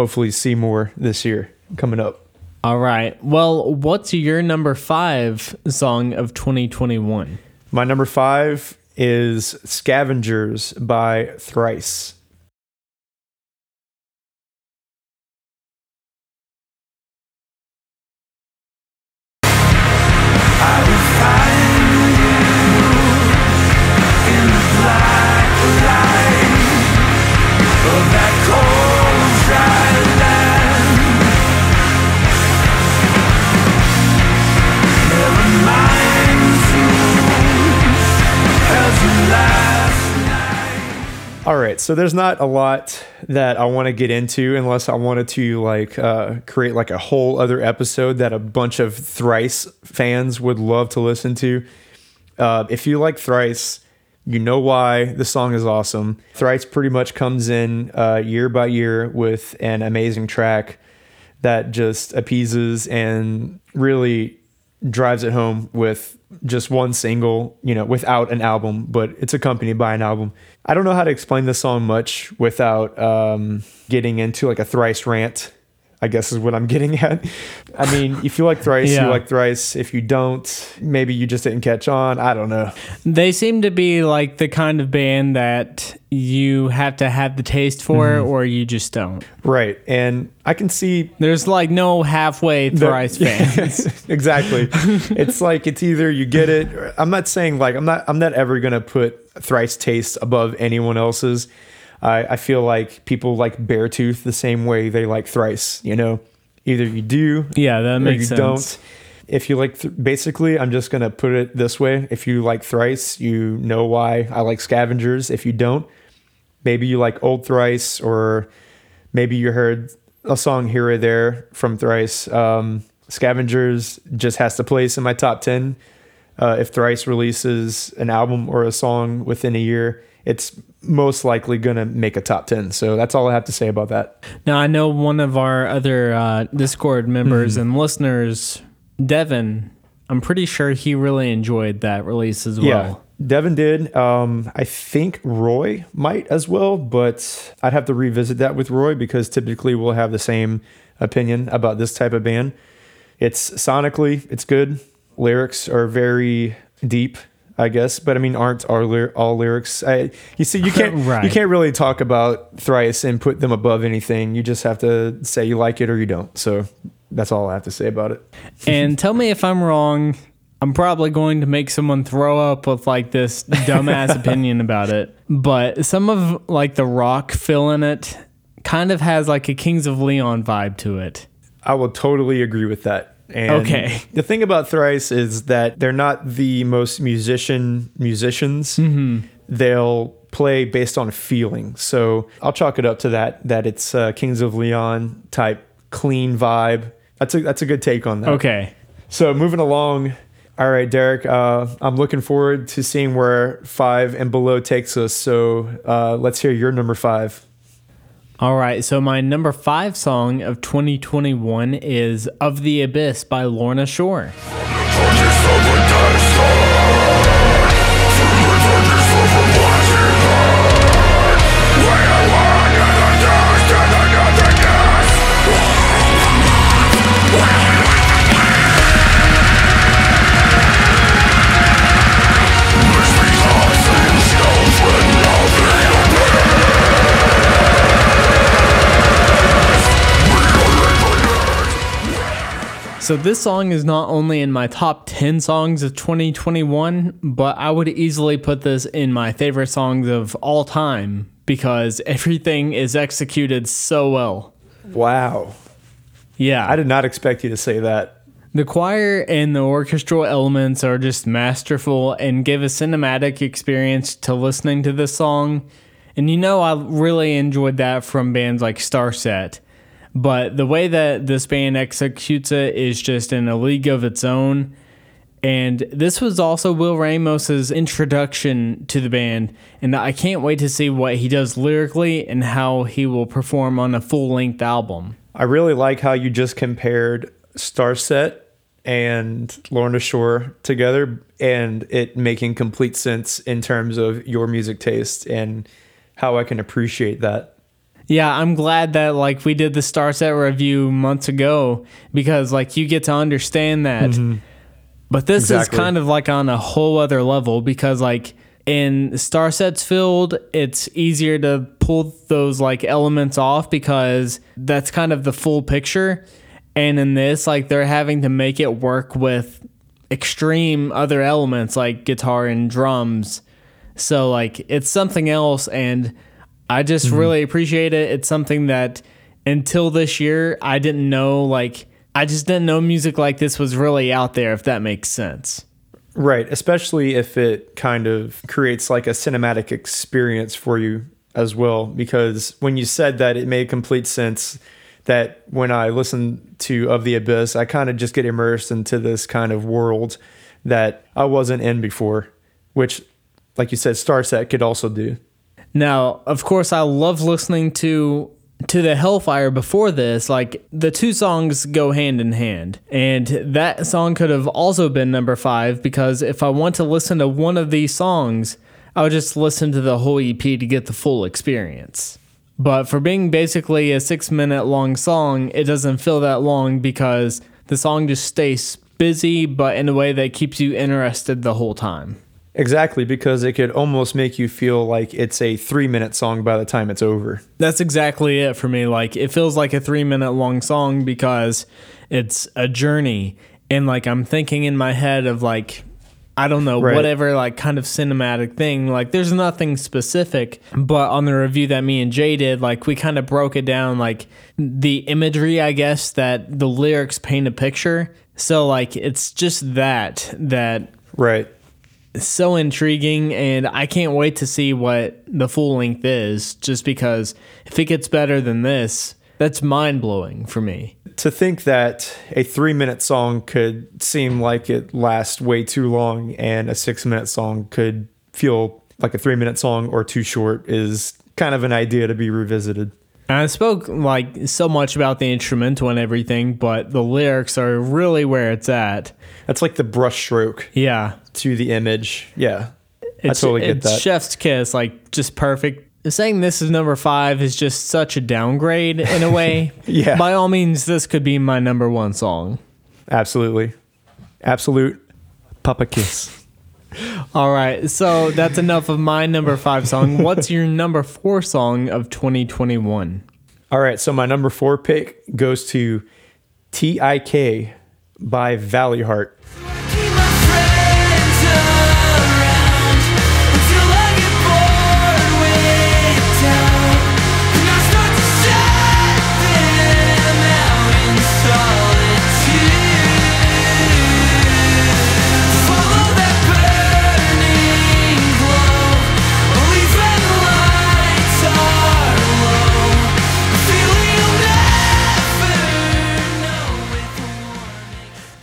hopefully see more this year coming up. All right. Well, what's your number five song of 2021? My number five is "Scavengers" by Thrice. All right, so there's not a lot that I want to get into unless I wanted to like uh, create like a whole other episode that a bunch of Thrice fans would love to listen to. Uh, if you like Thrice, you know why the song is awesome. Thrice pretty much comes in uh, year by year with an amazing track that just appeases and really drives it home with just one single, you know, without an album, but it's accompanied by an album. I don't know how to explain this song much without um, getting into like a thrice rant. I guess is what I'm getting at. I mean, if you like thrice, Yeah. you like thrice. If you don't, maybe you just didn't catch on. I don't know. They seem to be like the kind of band that you have to have the taste for Mm-hmm. or you just don't. Right. And I can see There's like no halfway thrice [LAUGHS] fans. exactly. [LAUGHS] it's like it's either you get it. Or, I'm not saying like I'm not I'm not ever gonna put thrice taste above anyone else's. I I feel like people like Beartooth the same way they like thrice. You know, either you do, Yeah, that makes you sense. don't. If you like, th- basically, I'm just gonna put it this way: if you like thrice, you know why I like scavengers. If you don't, maybe you like old thrice, or maybe you heard a song here or there from thrice. Um, scavengers just has to place in my top ten. Uh, if thrice releases an album or a song within a year, it's most likely gonna make a top ten. So that's all I have to say about that. Now, I know one of our other uh, Discord members Mm-hmm. and listeners, Devin, I'm pretty sure he really enjoyed that release as well. Yeah, Devin did. Um, I think Roy might as well, but I'd have to revisit that with Roy because typically we'll have the same opinion about this type of band. It's sonically, it's good. Lyrics are very deep, I guess, but I mean, aren't all, ly- all lyrics? I, you see, you [LAUGHS] can't Right. you can't really talk about Thrice and put them above anything. You just have to say you like it or you don't. So that's all I have to say about it. And tell me if I'm wrong. I'm probably going to make someone throw up with like this dumbass [LAUGHS] opinion about it. But some of like the rock fill in it kind of has like a Kings of Leon vibe to it. I will totally agree with that. And Okay. [LAUGHS] The thing about Thrice is that they're not the most musician musicians. Mm-hmm. They'll play based on feeling. So I'll chalk it up to that. That it's uh, Kings of Leon type clean vibe. That's a that's a good take on that. Okay. So moving along. All right, Derek. Uh, I'm looking forward to seeing where five and below takes us. So uh, let's hear your number five. All right, so my number five song of 2021 is Of the Abyss by Lorna Shore. So this song is not only in my top 10 songs of 2021, but I would easily put this in my favorite songs of all time because everything is executed so well. Wow. Yeah. I did not expect you to say that. The choir and the orchestral elements are just masterful and give a cinematic experience to listening to this song. And you know, I really enjoyed that from bands like Starset. But the way that this band executes it is just in a league of its own. And this was also Will Ramos's introduction to the band. And I can't wait to see what he does lyrically and how he will perform on a full length album. I really like how you just compared Starset and Lorna Shore together and it making complete sense in terms of your music taste and how I can appreciate that. Yeah, I'm glad that like we did the Starset review months ago because like you get to understand that. Mm-hmm. But this Exactly. is kind of like on a whole other level because like in Starset's field, it's easier to pull those like elements off because that's kind of the full picture. And in this, like they're having to make it work with extreme other elements like guitar and drums. So like it's something else and I just mm-hmm. really appreciate it. It's something that until this year I didn't know like I just didn't know music like this was really out there if that makes sense. Right, especially if it kind of creates like a cinematic experience for you as well because when you said that it made complete sense that when I listen to Of the Abyss, I kind of just get immersed into this kind of world that I wasn't in before, which like you said Starset could also do. Now, of course, I love listening to to the Hellfire before this, like the two songs go hand in hand. And that song could have also been number five because if I want to listen to one of these songs, I would just listen to the whole EP to get the full experience. But for being basically a six minute long song, it doesn't feel that long because the song just stays busy, but in a way that keeps you interested the whole time. Exactly, because it could almost make you feel like it's a three minute song by the time it's over. That's exactly it for me. Like it feels like a three minute long song because it's a journey. And like I'm thinking in my head of like I don't know, Right. whatever like kind of cinematic thing. Like there's nothing specific, but on the review that me and Jay did, like we kind of broke it down like the imagery, I guess, that the lyrics paint a picture. So like it's just that that Right. So intriguing and I can't wait to see what the full length is just because if it gets better than this, that's mind blowing for me. To think that a three minute song could seem like it lasts way too long and a six minute song could feel like a three minute song or too short is kind of an idea to be revisited. And I spoke like so much about the instrumental and everything, but the lyrics are really where it's at. That's like the brushstroke Yeah. to the image. Yeah. It's, totally get that. Chef's kiss, like just perfect. Saying this is number five is just such a downgrade in a [LAUGHS] way. Yeah. By all means, this could be my number one song. Absolutely. Absolute Papa Kiss. [LAUGHS] All right, so that's enough of my number five song. What's your number four song of 2021? All right, so my number four pick goes to T.I.K. by Valleyheart.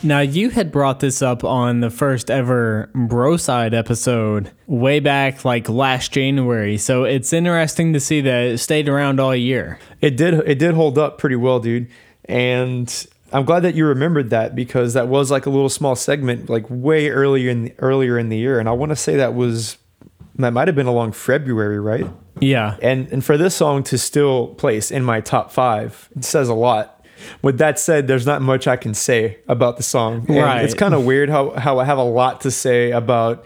Now, you had brought this up on the first ever Broside episode way back like last January. So it's interesting to see that it stayed around all year. It did it did hold up pretty well, dude. And I'm glad that you remembered that because that was like a little small segment like way earlier in earlier in the year and I want to say that was that might have been along February, right? Yeah. And and for this song to still place in my top 5, it says a lot. With that said, there's not much I can say about the song. And Right. It's kind of weird how how I have a lot to say about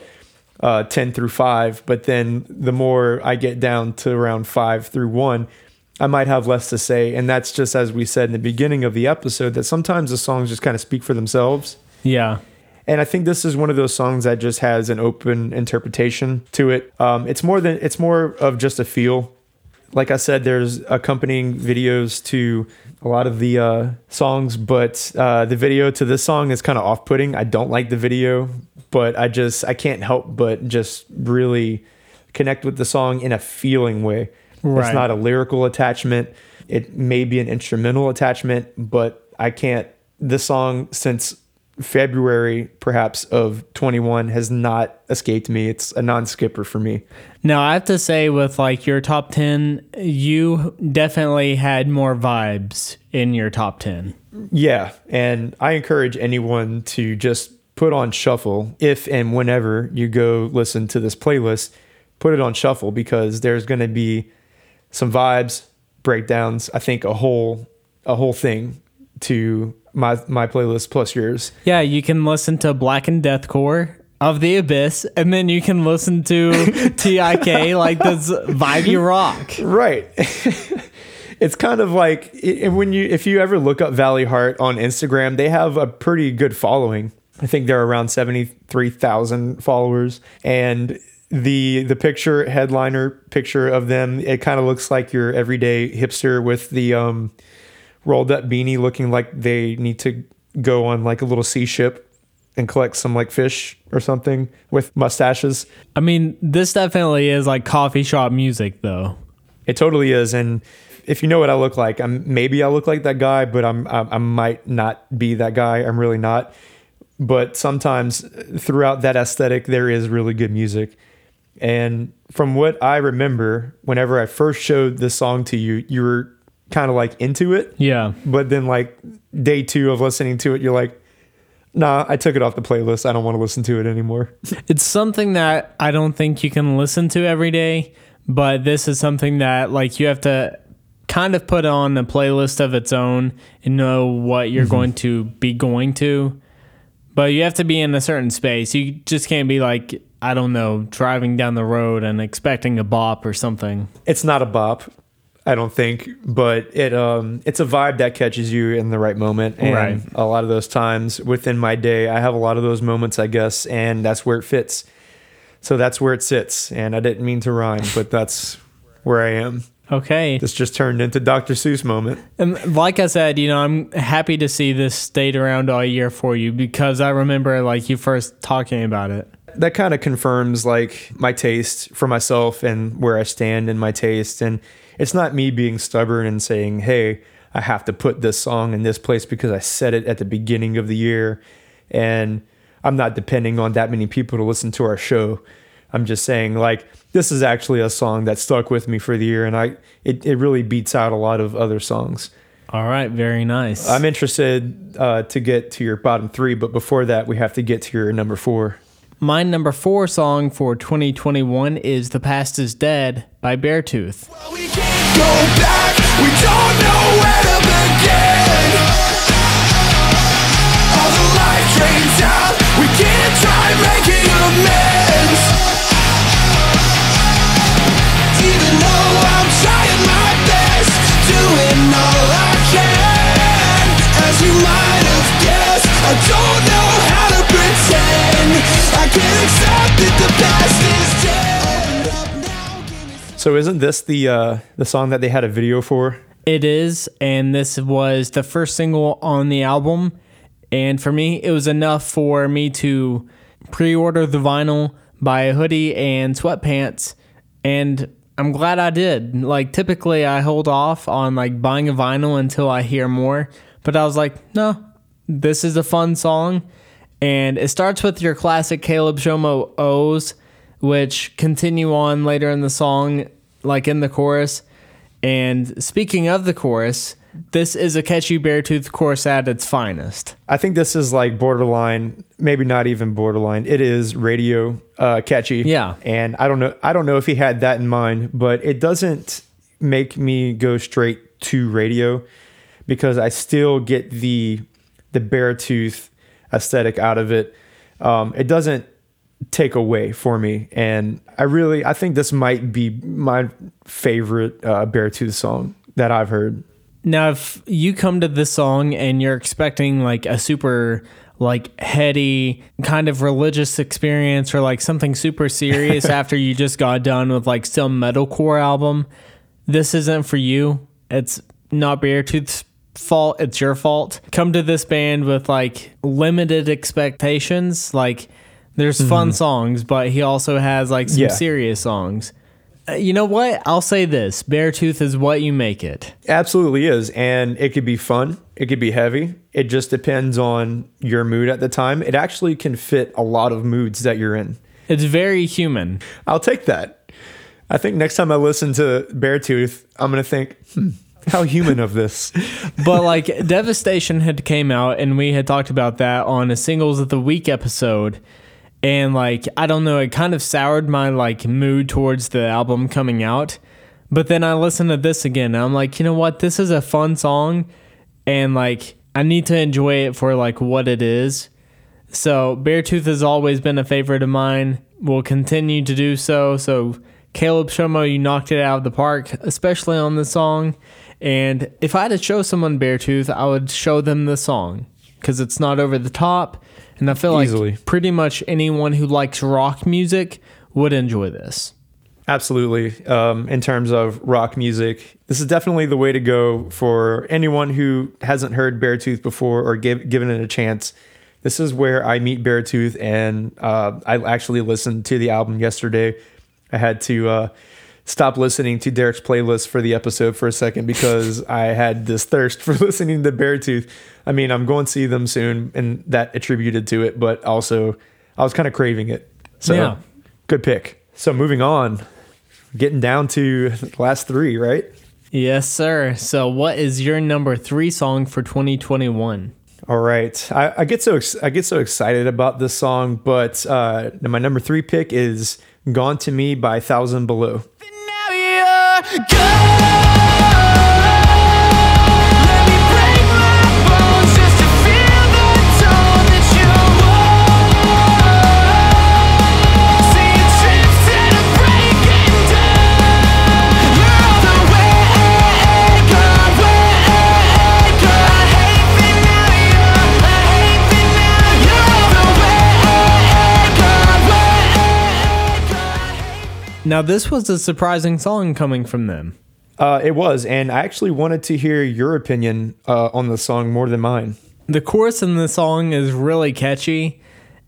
uh, 10 through 5, but then the more I get down to around 5 through 1, I might have less to say. And that's just as we said in the beginning of the episode that sometimes the songs just kind of speak for themselves. Yeah. And I think this is one of those songs that just has an open interpretation to it. Um, it's more than it's more of just a feel. Like I said, there's accompanying videos to a lot of the uh, songs, but uh, the video to this song is kind of off-putting. I don't like the video, but I just I can't help but just really connect with the song in a feeling way. Right. It's not a lyrical attachment. It may be an instrumental attachment, but I can't. This song since February, perhaps of 21, has not escaped me. It's a non-skipper for me. Now, I have to say, with like your top 10, you definitely had more vibes in your top 10. Yeah, and I encourage anyone to just put on shuffle if and whenever you go listen to this playlist, put it on shuffle because there's going to be some vibes, breakdowns. I think a whole a whole thing to my my playlist plus yours. Yeah, you can listen to blackened deathcore of the Abyss, and then you can listen to [LAUGHS] TIK, like this vibey rock. Right. [LAUGHS] it's kind of like when you if you ever look up Valleyheart on Instagram, they have a pretty good following. I think they're around 73,000 followers and the the picture headliner picture of them it kind of looks like your everyday hipster with the um rolled up beanie looking like they need to go on like a little sea ship and collect some like fish or something with mustaches. I mean, this definitely is like coffee shop music, though. It totally is, and if you know what I look like, I'm maybe I look like that guy, but I'm I, I might not be that guy. I'm really not. But sometimes throughout that aesthetic, there is really good music. And from what I remember, whenever I first showed this song to you, you were kind of like into it. Yeah. But then like day two of listening to it, you're like, nah, I took it off the playlist. I don't want to listen to it anymore. It's something that I don't think you can listen to every day, but this is something that like you have to kind of put on a playlist of its own and know what you're mm-hmm. going to be going to. But you have to be in a certain space. You just can't be like, I don't know, driving down the road and expecting a bop or something. It's not a bop, I don't think, but it um it's a vibe that catches you in the right moment. And Right. a lot of those times within my day, I have a lot of those moments, I guess, and that's where it fits. So that's where it sits. And I didn't mean to rhyme, but that's where I am. Okay. This just turned into Dr. Seuss moment. And like I said, you know, I'm happy to see this stayed around all year for you because I remember like you first talking about it. that kind of confirms like my taste for myself and where I stand in my taste. And it's not me being stubborn and saying, hey, I have to put this song in this place because I said it at the beginning of the year. And I'm not depending on that many people to listen to our show. I'm just saying, like, this is actually a song that stuck with me for the year. And I, it, it really beats out a lot of other songs. All right, very nice. I'm interested uh, to get to your bottom three, but before that, we have to get to your number four. My number four song for 2021 is The Past is Dead by Beartooth. Don't know So isn't this the uh, the song that they had a video for? It is, and this was the first single on the album. And for me, it was enough for me to pre order the vinyl, buy a hoodie and sweatpants. And I'm glad I did. Like, typically, I hold off on like buying a vinyl until I hear more. But I was like, no, this is a fun song. And it starts with your classic Caleb Shomo O's, which continue on later in the song, like in the chorus. And speaking of the chorus, this is a catchy Beartooth chorus at its finest. I think this is like borderline, maybe not even borderline. It is radio uh, catchy. Yeah. And I don't know. I don't know if he had that in mind, but it doesn't make me go straight to radio because I still get the the Beartooth aesthetic out of it. Um, it doesn't take away for me, and I really I think this might be my favorite uh, Beartooth song that I've heard. Now, if you come to this song and you're expecting like a super like heady kind of religious experience or like something super serious [LAUGHS] after you just got done with like some metalcore album, this isn't for you. It's not Beartooth's fault. It's your fault. Come to this band with like limited expectations. Like there's fun songs, but he also has like some Yeah. serious songs. Uh, You know what? I'll say this Beartooth is what you make it. Absolutely is. And it could be fun. It could be heavy. It just depends on your mood at the time. It actually can fit a lot of moods that you're in. It's very human. I'll take that. I think next time I listen to Beartooth, I'm going to think, hmm, how human of this. [LAUGHS] [LAUGHS] But like Devastation had came out and we had talked about that on a singles of the week episode. And like I don't know, it kind of soured my like mood towards the album coming out. But then I listened to this again and I'm like, you know what? This is a fun song and like I need to enjoy it for like what it is. So Beartooth has always been a favorite of mine. Will continue to do so. So Caleb Shomo, you knocked it out of the park, especially on this song. And if I had to show someone Beartooth, I would show them the song because it's not over the top. And I feel Easily. like pretty much anyone who likes rock music would enjoy this. Absolutely. Um, in terms of rock music, this is definitely the way to go for anyone who hasn't heard Beartooth before or give, given it a chance. This is where I meet Beartooth, and uh, I actually listened to the album yesterday. I had to uh, stop listening to Derek's playlist for the episode for a second because [LAUGHS] I had this thirst for [LAUGHS] listening to Beartooth. I mean, I'm going to see them soon, and that attributed to it, but also I was kind of craving it. So, Yeah. good pick. So, moving on, getting down to the [LAUGHS] last three, right? Yes, sir. So, what is your number three song for 2021? All right, I, I get so ex- I get so excited about this song, but uh, my number three pick is "Gone to Me" by Thousand Below. Now Now, this was a surprising song coming from them. Uh, it was, and I actually wanted to hear your opinion uh, on the song more than mine. The chorus in the song is really catchy,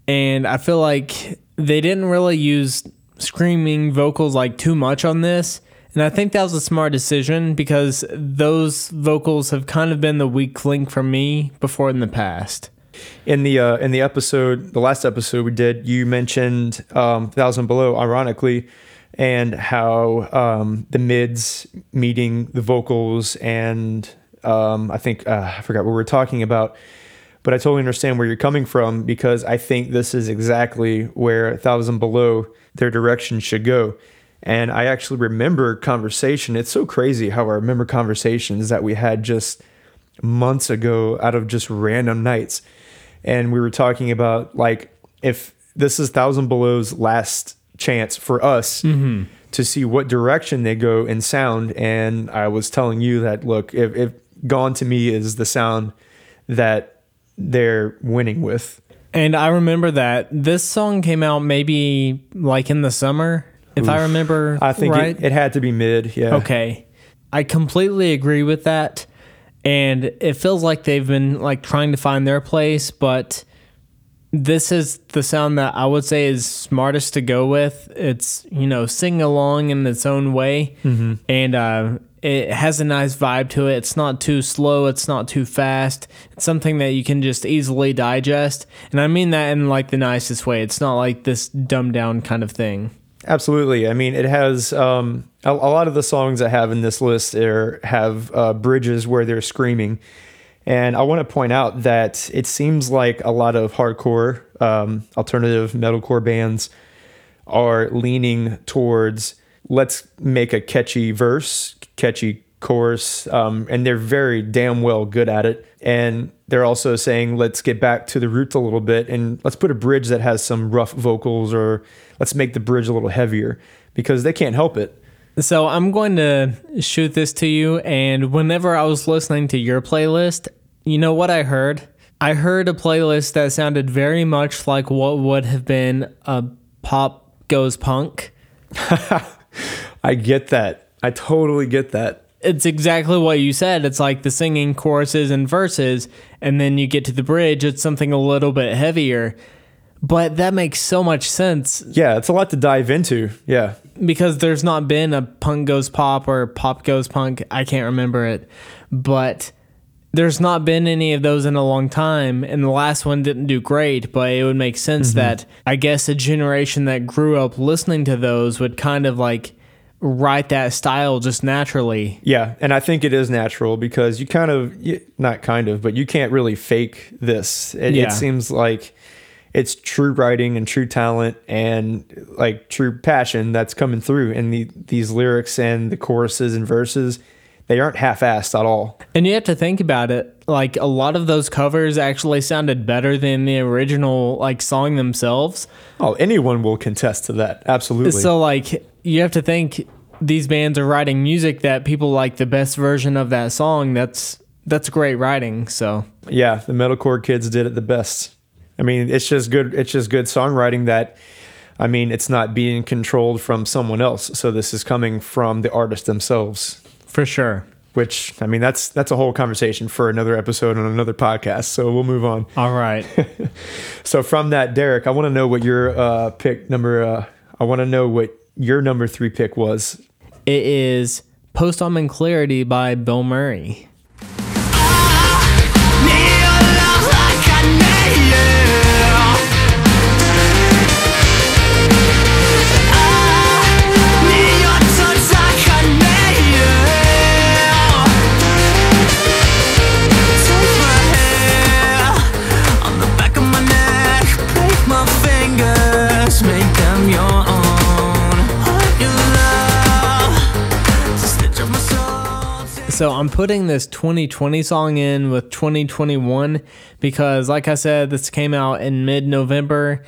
and I feel like they didn't really use screaming vocals like too much on this. And I think that was a smart decision because those vocals have kind of been the weak link for me before in the past. In the uh, in the episode, the last episode we did, you mentioned um, Thousand Below, ironically, and how um, the mids meeting the vocals, and um, I think uh, I forgot what we were talking about, but I totally understand where you're coming from because I think this is exactly where Thousand Below their direction should go. And I actually remember conversation. It's so crazy how I remember conversations that we had just months ago out of just random nights. And we were talking about like if this is Thousand Below's last chance for us mm-hmm. to see what direction they go in sound. And I was telling you that look, if, if Gone to Me is the sound that they're winning with. And I remember that this song came out maybe like in the summer, if I remember I think right. it, it had to be mid. Yeah. Okay. I completely agree with that. And it feels like they've been like trying to find their place, but this is the sound that I would say is smartest to go with. It's, you know, sing along in its own way. And uh, it has a nice vibe to it. It's not too slow, it's not too fast. It's something that you can just easily digest. And I mean that in like the nicest way. It's not like this dumbed down kind of thing. Absolutely. I mean, it has um, a, a lot of the songs I have in this list are, have uh, bridges where they're screaming. And I want to point out that it seems like a lot of hardcore, um, alternative metalcore bands are leaning towards let's make a catchy verse, catchy chorus, um, and they're very damn well good at it. And they're also saying let's get back to the roots a little bit and let's put a bridge that has some rough vocals or let's make the bridge a little heavier because they can't help it. So I'm going to shoot this to you. And whenever I was listening to your playlist, you know what I heard? I heard a playlist that sounded very much like what would have been a pop goes punk. [LAUGHS] I get that. I totally get that. It's exactly what you said. It's like the singing choruses and verses, and then you get to the bridge, it's something a little bit heavier. But that makes so much sense Yeah, it's a lot to dive into. Yeah. because there's not been a punk goes pop or pop goes punk. I can't remember it, but there's not been any of those in a long time. And the last one didn't do great, but it would make sense mm-hmm. that I guess a generation that grew up listening to those would kind of like write that style just naturally. Yeah, and I think it is natural because you kind of you- not kind of, but you can't really fake this. It, Yeah. it seems like it's true writing and true talent and like true passion that's coming through in the, these lyrics and the choruses and verses. They aren't half-assed at all. And you have to think about it. Like a lot of those covers actually sounded better than the original like song themselves. Oh, anyone will contest to that. Absolutely. So like you have to think these bands are writing music that people like the best version of that song. That's that's great writing. So Yeah, the metalcore kids did it the best. I mean, it's just good. It's just good songwriting that. I mean, it's not being controlled from someone else. So this is coming from the artist themselves. for sure. Which I mean, that's that's a whole conversation for another episode on another podcast. So we'll move on. All right. [LAUGHS] So from that, Derek, I want to know what your uh, pick number. Uh, I want to know what your number three pick was. it is Post On and Clarity by Bilmuri. So I'm putting this 2020 song in with 2021 because, like I said, this came out in mid November.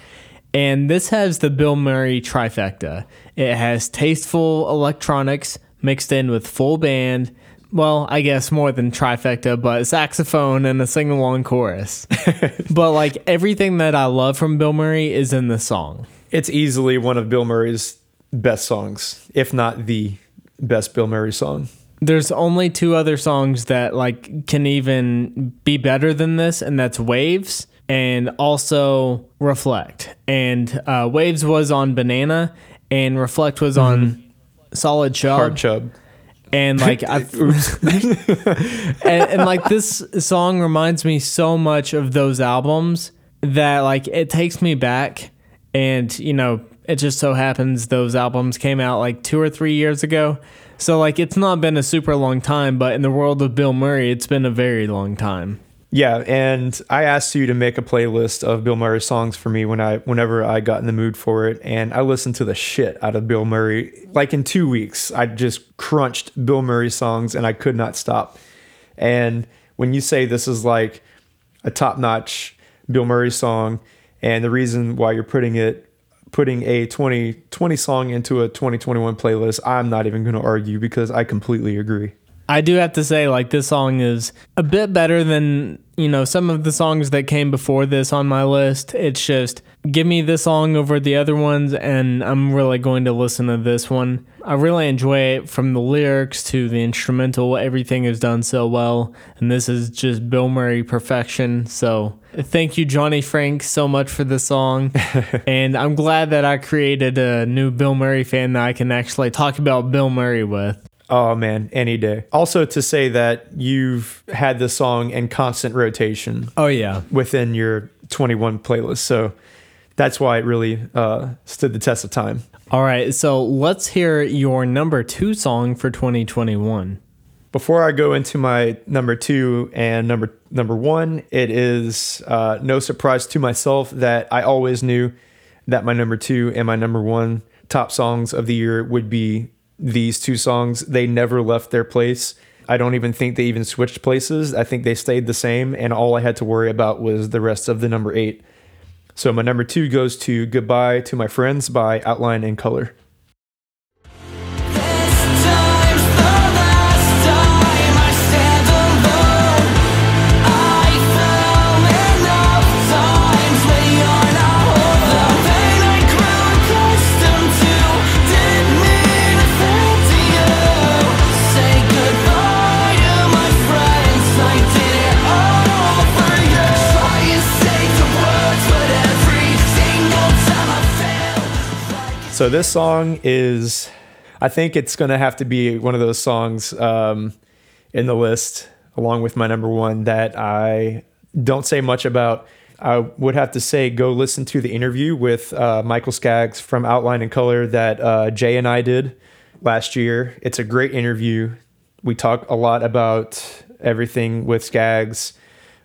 And this has the Bilmuri trifecta. It has tasteful electronics mixed in with full band. Well, I guess more than trifecta, but saxophone and a sing along chorus. [LAUGHS] but like everything that I love from Bilmuri is in the song. It's easily one of Bilmuri's best songs, if not the best Bilmuri song. There's only two other songs that like can even be better than this, and that's Waves and also Reflect. And uh, Waves was on Banana, and Reflect was on Solid Chub. Hard Chub. and like I, [LAUGHS] [LAUGHS] and, and like this song reminds me so much of those albums that like it takes me back and you know it just so happens those albums came out like two or three years ago so like it's not been a super long time but in the world of Bilmuri it's been a very long time Yeah, and I asked you to make a playlist of Bilmuri songs for me when I whenever I got in the mood for it, and I listened to the shit out of Bilmuri. Like in two weeks, I just crunched Bilmuri songs, and I could not stop. And when you say this is like a top notch Bilmuri song, and the reason why you're putting it putting a 2020 song into a 2021 playlist, I'm not even going to argue because I completely agree. I do have to say, like, this song is a bit better than, you know, some of the songs that came before this on my list. It's just, give me this song over the other ones, and I'm really going to listen to this one. I really enjoy it from the lyrics to the instrumental. Everything is done so well, and this is just Bilmuri perfection. So, thank you, Johnny Franck, so much for the song. [LAUGHS] and I'm glad that I created a new Bilmuri fan that I can actually talk about Bilmuri with. Oh man, any day. Also to say that you've had the song in constant rotation Oh, yeah. within your 21 playlist. So that's why it really uh, stood the test of time. All right, so let's hear your number two song for 2021. Before I go into my number two and number number one, it is uh, no surprise to myself that I always knew that my number two and my number one top songs of the year would be these two songs. They never left their place. I don't even think they even switched places. I think they stayed the same, and all I had to worry about was the rest of the number eight. So my number two goes to "Goodbye to My Friends" by Outline in Color. So this song is, I think it's going to have to be one of those songs um, in the list, along with my number one, that I don't say much about. I would have to say go listen to the interview with uh, Michael Skaggs from Outline in Color that uh, Jay and I did last year. It's a great interview. We talk a lot about everything with Skaggs,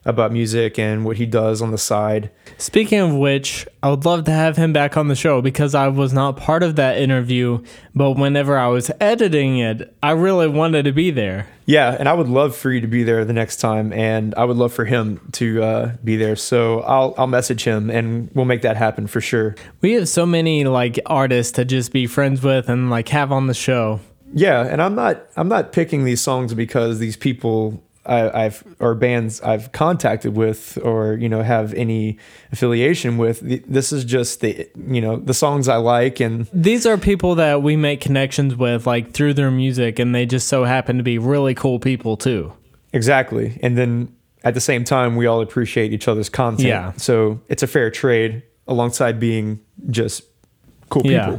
about music and what he does on the side. Speaking of which, I would love to have him back on the show because I was not part of that interview, but whenever I was editing it, I really wanted to be there. Yeah, and I would love for you to be there the next time, and I would love for him to uh, be there. So I'll I'll message him, and we'll make that happen for sure. We have so many like artists to just be friends with and like have on the show. Yeah, and I'm not I'm not picking these songs because these people I, I've or bands I've contacted with or you know have any affiliation with. This is just the you know the songs I like, and These are people that we make connections with like through their music and they just so happen to be really cool people too. Exactly. And then at the same time, we all appreciate each other's content. Yeah. So it's a fair trade alongside being just cool people. Yeah.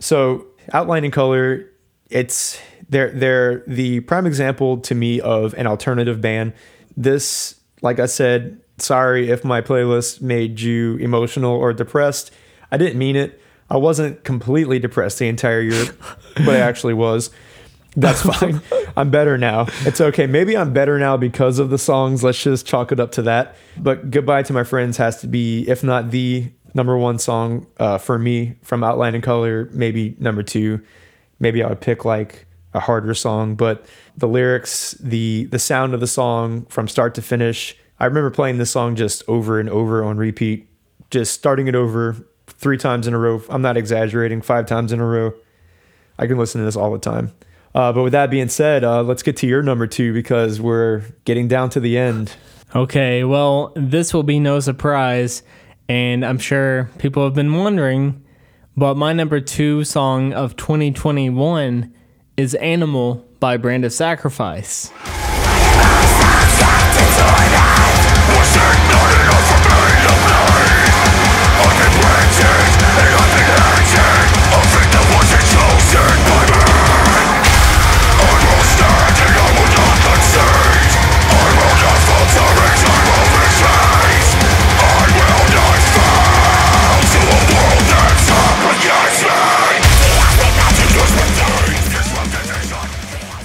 So Outline in Color, it's they're they're the prime example to me of an alternative band. This, like I said, sorry if my playlist made you emotional or depressed. I didn't mean it. I wasn't completely depressed the entire year, [LAUGHS] but I actually was. That's [LAUGHS] fine. I'm better now. It's okay. Maybe I'm better now because of the songs. Let's just chalk it up to that. But Goodbye to My Friends has to be, if not the number one song uh, for me from Outline in Color, maybe number two. Maybe I would pick like a harder song, but the lyrics, the the sound of the song from start to finish. I remember playing this song just over and over on repeat, just starting it over three times in a row. I'm not exaggerating, five times in a row. I can listen to this all the time. Uh, but with that being said, uh, let's get to your number two because we're getting down to the end. Okay, well, this will be no surprise, and I'm sure people have been wondering, but my number two song of 2021 is Animal by Brand of Sacrifice.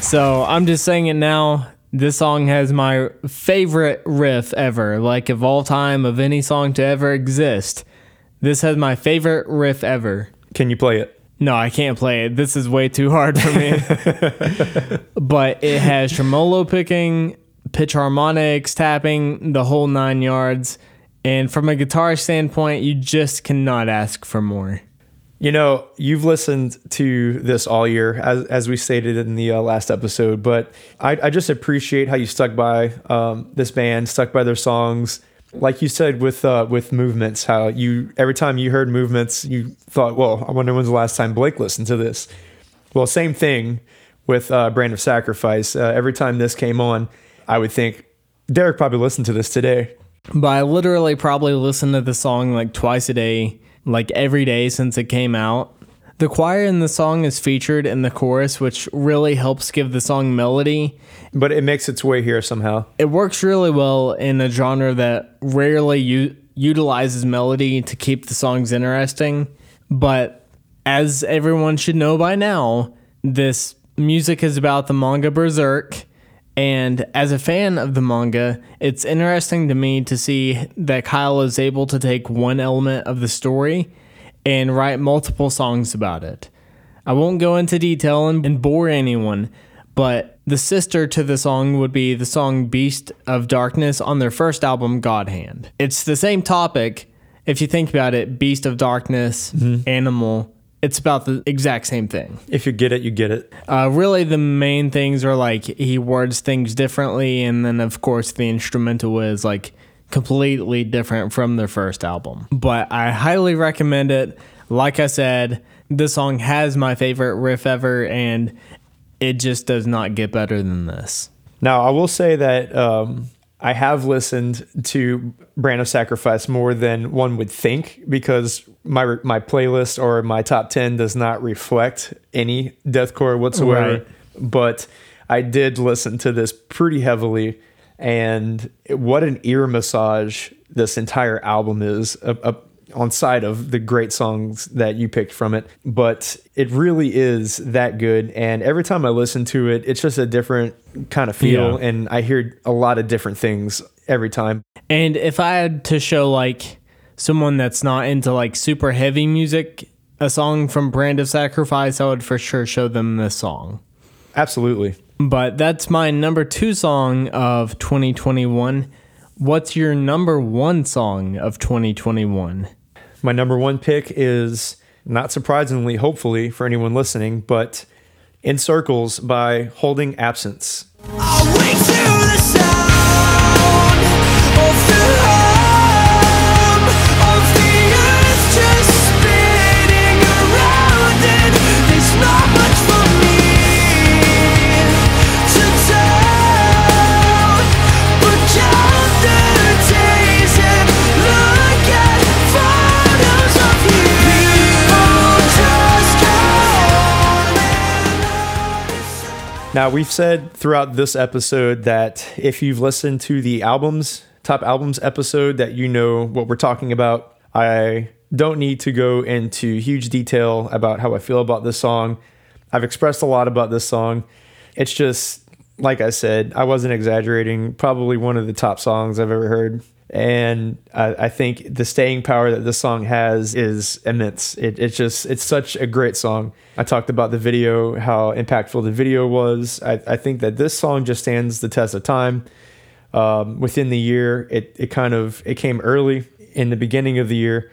So I'm just saying it now. This song has my favorite riff ever, like of all time, of any song to ever exist. This has my favorite riff ever. Can you play it? No, I can't play it. This is way too hard for me. [LAUGHS] but it has tremolo picking, pitch harmonics, tapping, the whole nine yards. And from a guitar standpoint, you just cannot ask for more. You know, you've listened to this all year, as, as we stated in the uh, last episode, but I, I just appreciate how you stuck by um, this band, stuck by their songs. Like you said with uh, with movements, how you every time you heard movements, you thought, "Well, I wonder when's the last time Blake listened to this." Well, same thing with uh, Brand of Sacrifice. Uh, every time this came on, I would think Derek probably listened to this today. But I literally probably listened to the song like twice a day, like every day since it came out. The choir in the song is featured in the chorus, which really helps give the song melody. But it makes its way here somehow. It works really well in a genre that rarely u- utilizes melody to keep the songs interesting. But as everyone should know by now, this music is about the manga Berserk. And as a fan of the manga, it's interesting to me to see that Kyle is able to take one element of the story and write multiple songs about it. I won't go into detail and, and bore anyone, but the sister to the song would be the song Beast of Darkness on their first album, God Hand. It's the same topic. If you think about it, Beast of Darkness, mm-hmm. Animal, it's about the exact same thing. If you get it, you get it. Uh, really, the main things are like he words things differently, and then of course the instrumental is like completely different from their first album. But I highly recommend it. Like I said, this song has my favorite riff ever, and it just does not get better than this. Now, I will say that um, I have listened to Brand of Sacrifice more than one would think because my my playlist or my top ten does not reflect any deathcore whatsoever. Right. But I did listen to this pretty heavily, and what an ear massage this entire album is. Uh, uh, on side of the great songs that you picked from it, but it really is that good. And every time I listen to it, it's just a different kind of feel, Yeah. and I hear a lot of different things every time. And if I had to show like someone that's not into like super heavy music, a song from Brand of Sacrifice, I would for sure show them this song. Absolutely. But that's my number two song of 2021. What's your number one song of 2021? My number one pick is not surprisingly, hopefully for anyone listening, but In Circles by Holding Absence. Now, we've said throughout this episode that if you've listened to the albums, top albums episode, that you know what we're talking about. I don't need to go into huge detail about how I feel about this song. I've expressed a lot about this song. It's just, like I said, I wasn't exaggerating. Probably one of the top songs I've ever heard. And I, I think the staying power that this song has is immense. It, it's just it's such a great song. I talked about the video, how impactful the video was. I, I think that this song just stands the test of time. Um, within the year, it it kind of it came early in the beginning of the year,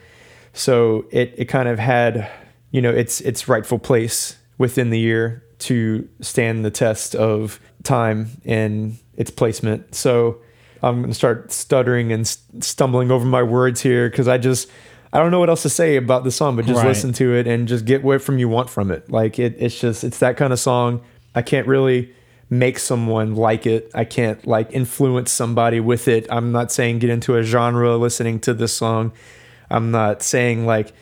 so it it kind of had you know its its rightful place within the year to stand the test of time and its placement. So I'm going to start stuttering and st- stumbling over my words here because I just I don't know what else to say about the song, but just Right. listen to it and just get what from you want from it. Like it, it's just it's that kind of song. I can't really make someone like it. I can't like influence somebody with it. I'm not saying get into a genre listening to this song. I'm not saying like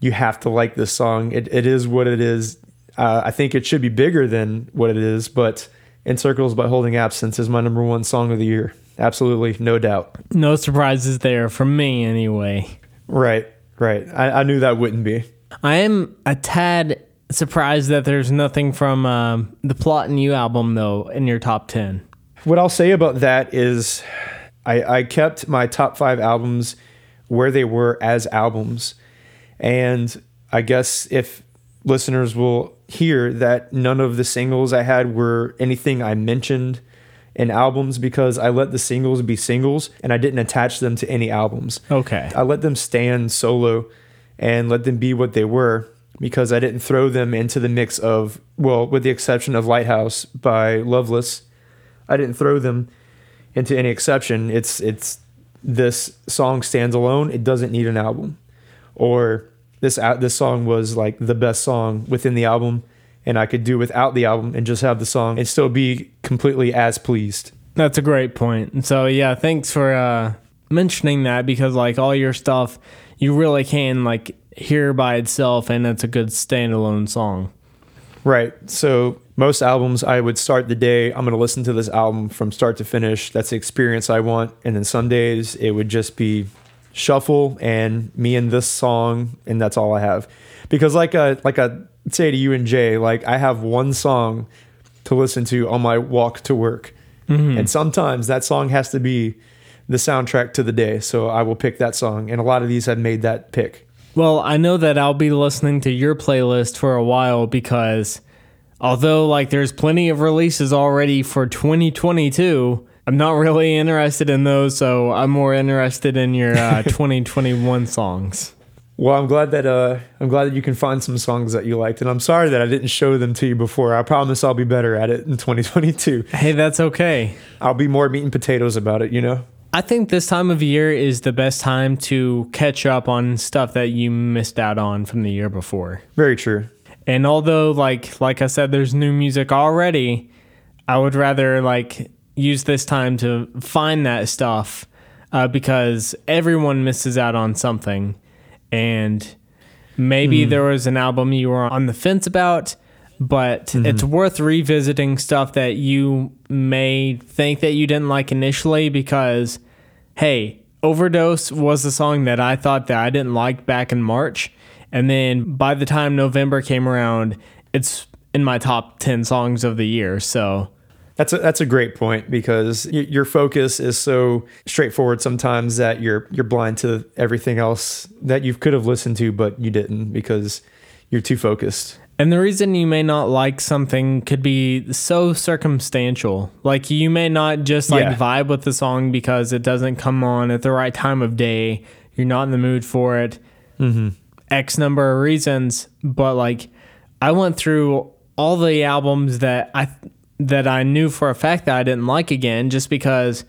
you have to like this song. It, it is what it is. Uh, I think it should be bigger than what it is, but In Circles by Holding Absence is my number one song of the year. Absolutely, no doubt. No surprises there from me, anyway. Right, right. I, I knew that wouldn't be. I am a tad surprised that there's nothing from um, the Plot in You album, though, in your top 10. What I'll say about that is I, I kept my top five albums where they were as albums. And I guess if listeners will hear that none of the singles I had were anything I mentioned in albums because I let the singles be singles and I didn't attach them to any albums. Okay. I let them stand solo and let them be what they were because I didn't throw them into the mix of, well, with the exception of Lighthouse by Loveless, I didn't throw them into any exception. It's it's this song stands alone. It doesn't need an album, or this this song was like the best song within the album, and I could do without the album and just have the song and still be completely as pleased. That's a great point. And so, yeah, thanks for uh, mentioning that because, like, all your stuff, you really can, like, hear by itself and it's a good standalone song. Right. So most albums, I would start the day. I'm going to listen to this album from start to finish. That's the experience I want. And then some days it would just be shuffle and me and this song, and that's all I have. Because like a like I say to you and Jay, like I have one song to listen to on my walk to work, and sometimes that song has to be the soundtrack to the day. So I will pick that song, and a lot of these have made that pick. Well, I know that I'll be listening to your playlist for a while because although like there's plenty of releases already for 2022, I'm not really interested in those, so I'm more interested in your uh, [LAUGHS] 2021 songs. Well, I'm glad that uh, I'm glad that you can find some songs that you liked, and I'm sorry that I didn't show them to you before. I promise I'll be better at it in 2022. Hey, that's okay. I'll be more meat and potatoes about it, you know. I think this time of year is the best time to catch up on stuff that you missed out on from the year before. Very true. And although like like I said there's new music already, I would rather like use this time to find that stuff uh, because everyone misses out on something and maybe hmm. there was an album you were on the fence about but hmm. it's worth revisiting stuff that you may think that you didn't like initially because hey overdose was a song that i thought that i didn't like back in march. And then by the time november came around it's in my top 10 songs of the year. So That's a that's a great point because y- your focus is so straightforward sometimes that you're you're blind to everything else that you could have listened to but you didn't because you're too focused. And the reason you may not like something could be so circumstantial. Like you may not just like Yeah. vibe with the song because it doesn't come on at the right time of day. You're not in the mood for it. Mm-hmm. X number of reasons, but like I went through all the albums that I that I knew for a fact that I didn't like again just because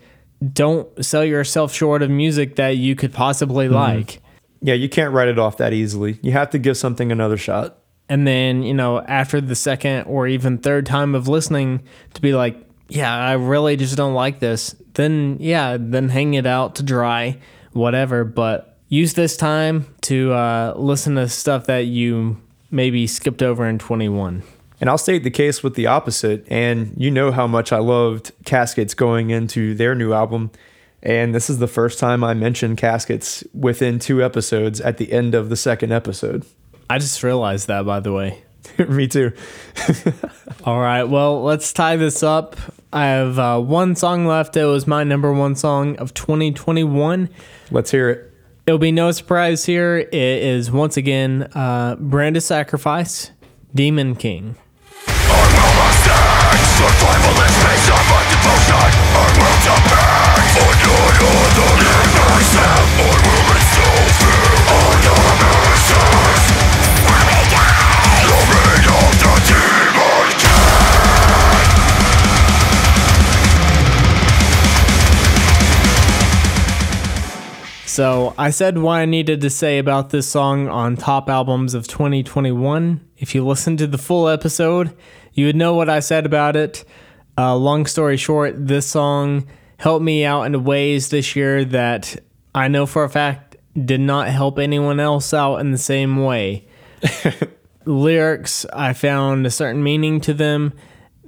don't sell yourself short of music that you could possibly like. Yeah, you can't write it off that easily. You have to give something another shot. and then you know after the second or even third time of listening to be like yeah i really just don't like this then yeah then hang it out to dry whatever but use this time to uh, listen to stuff that you maybe skipped over in 21 And I'll state the case with the opposite. And you know how much I loved Caskets going into their new album. And this is the first time I mentioned Caskets within two episodes at the end of the second episode. i just realized that by the way [LAUGHS] Me too. [LAUGHS] All right, well, let's tie this up. I have uh, one song left. It was my number one song of 2021. Let's hear it. It'll be no surprise here. It is once again uh, Brand of Sacrifice, Demon King. So I said what I needed to say about this song on top albums of 2021. If you listen to the full episode, you would know what I said about it. Uh, long story short, this song helped me out in ways this year that I know for a fact did not help anyone else out in the same way. [LAUGHS] Lyrics, I found a certain meaning to them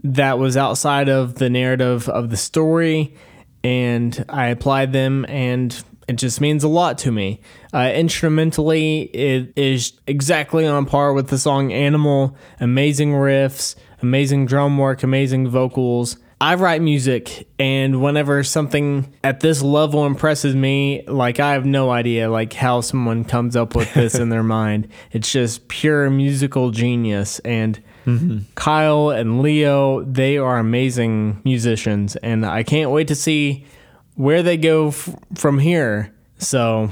that was outside of the narrative of the story, and I applied them, and it just means a lot to me. Uh, instrumentally, it is exactly on par with the song Animal. Amazing riffs, amazing drum work, amazing vocals. I write music, and whenever something at this level impresses me, like I have no idea like how someone comes up with this in their [LAUGHS] mind. It's just pure musical genius, and Kyle and Leo, they are amazing musicians, and I can't wait to see where they go f- from here. So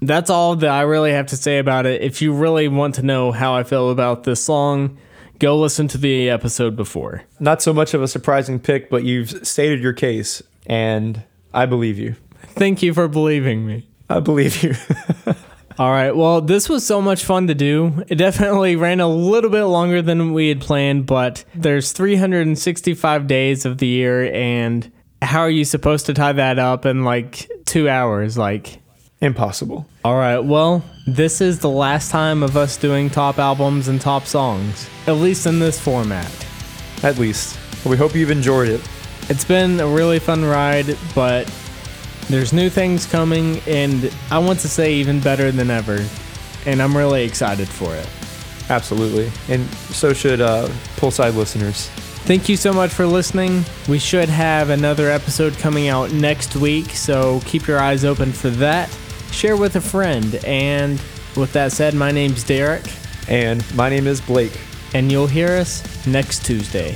that's all that I really have to say about it. If you really want to know how I feel about this song, go listen to the episode before. Not so much of a surprising pick, but you've stated your case, and I believe you. Thank you for believing me. I believe you. [LAUGHS] All right. Well, this was so much fun to do. It definitely ran a little bit longer than we had planned, but there's 365 days of the year, and how are you supposed to tie that up in like two hours? Like, Impossible. all right. Well, this is the last time of us doing top albums and top songs, at least in this format. At least. We hope you've enjoyed it. It's been a really fun ride, but there's new things coming, and I want to say even better than ever. And I'm really excited for it. Absolutely. And so should uh, Poolside listeners. Thank you so much for listening. We should have another episode coming out next week, so keep your eyes open for that. Share with a friend. And with that said, my name's Derek, And my name is Blake. and you'll hear us next Tuesday.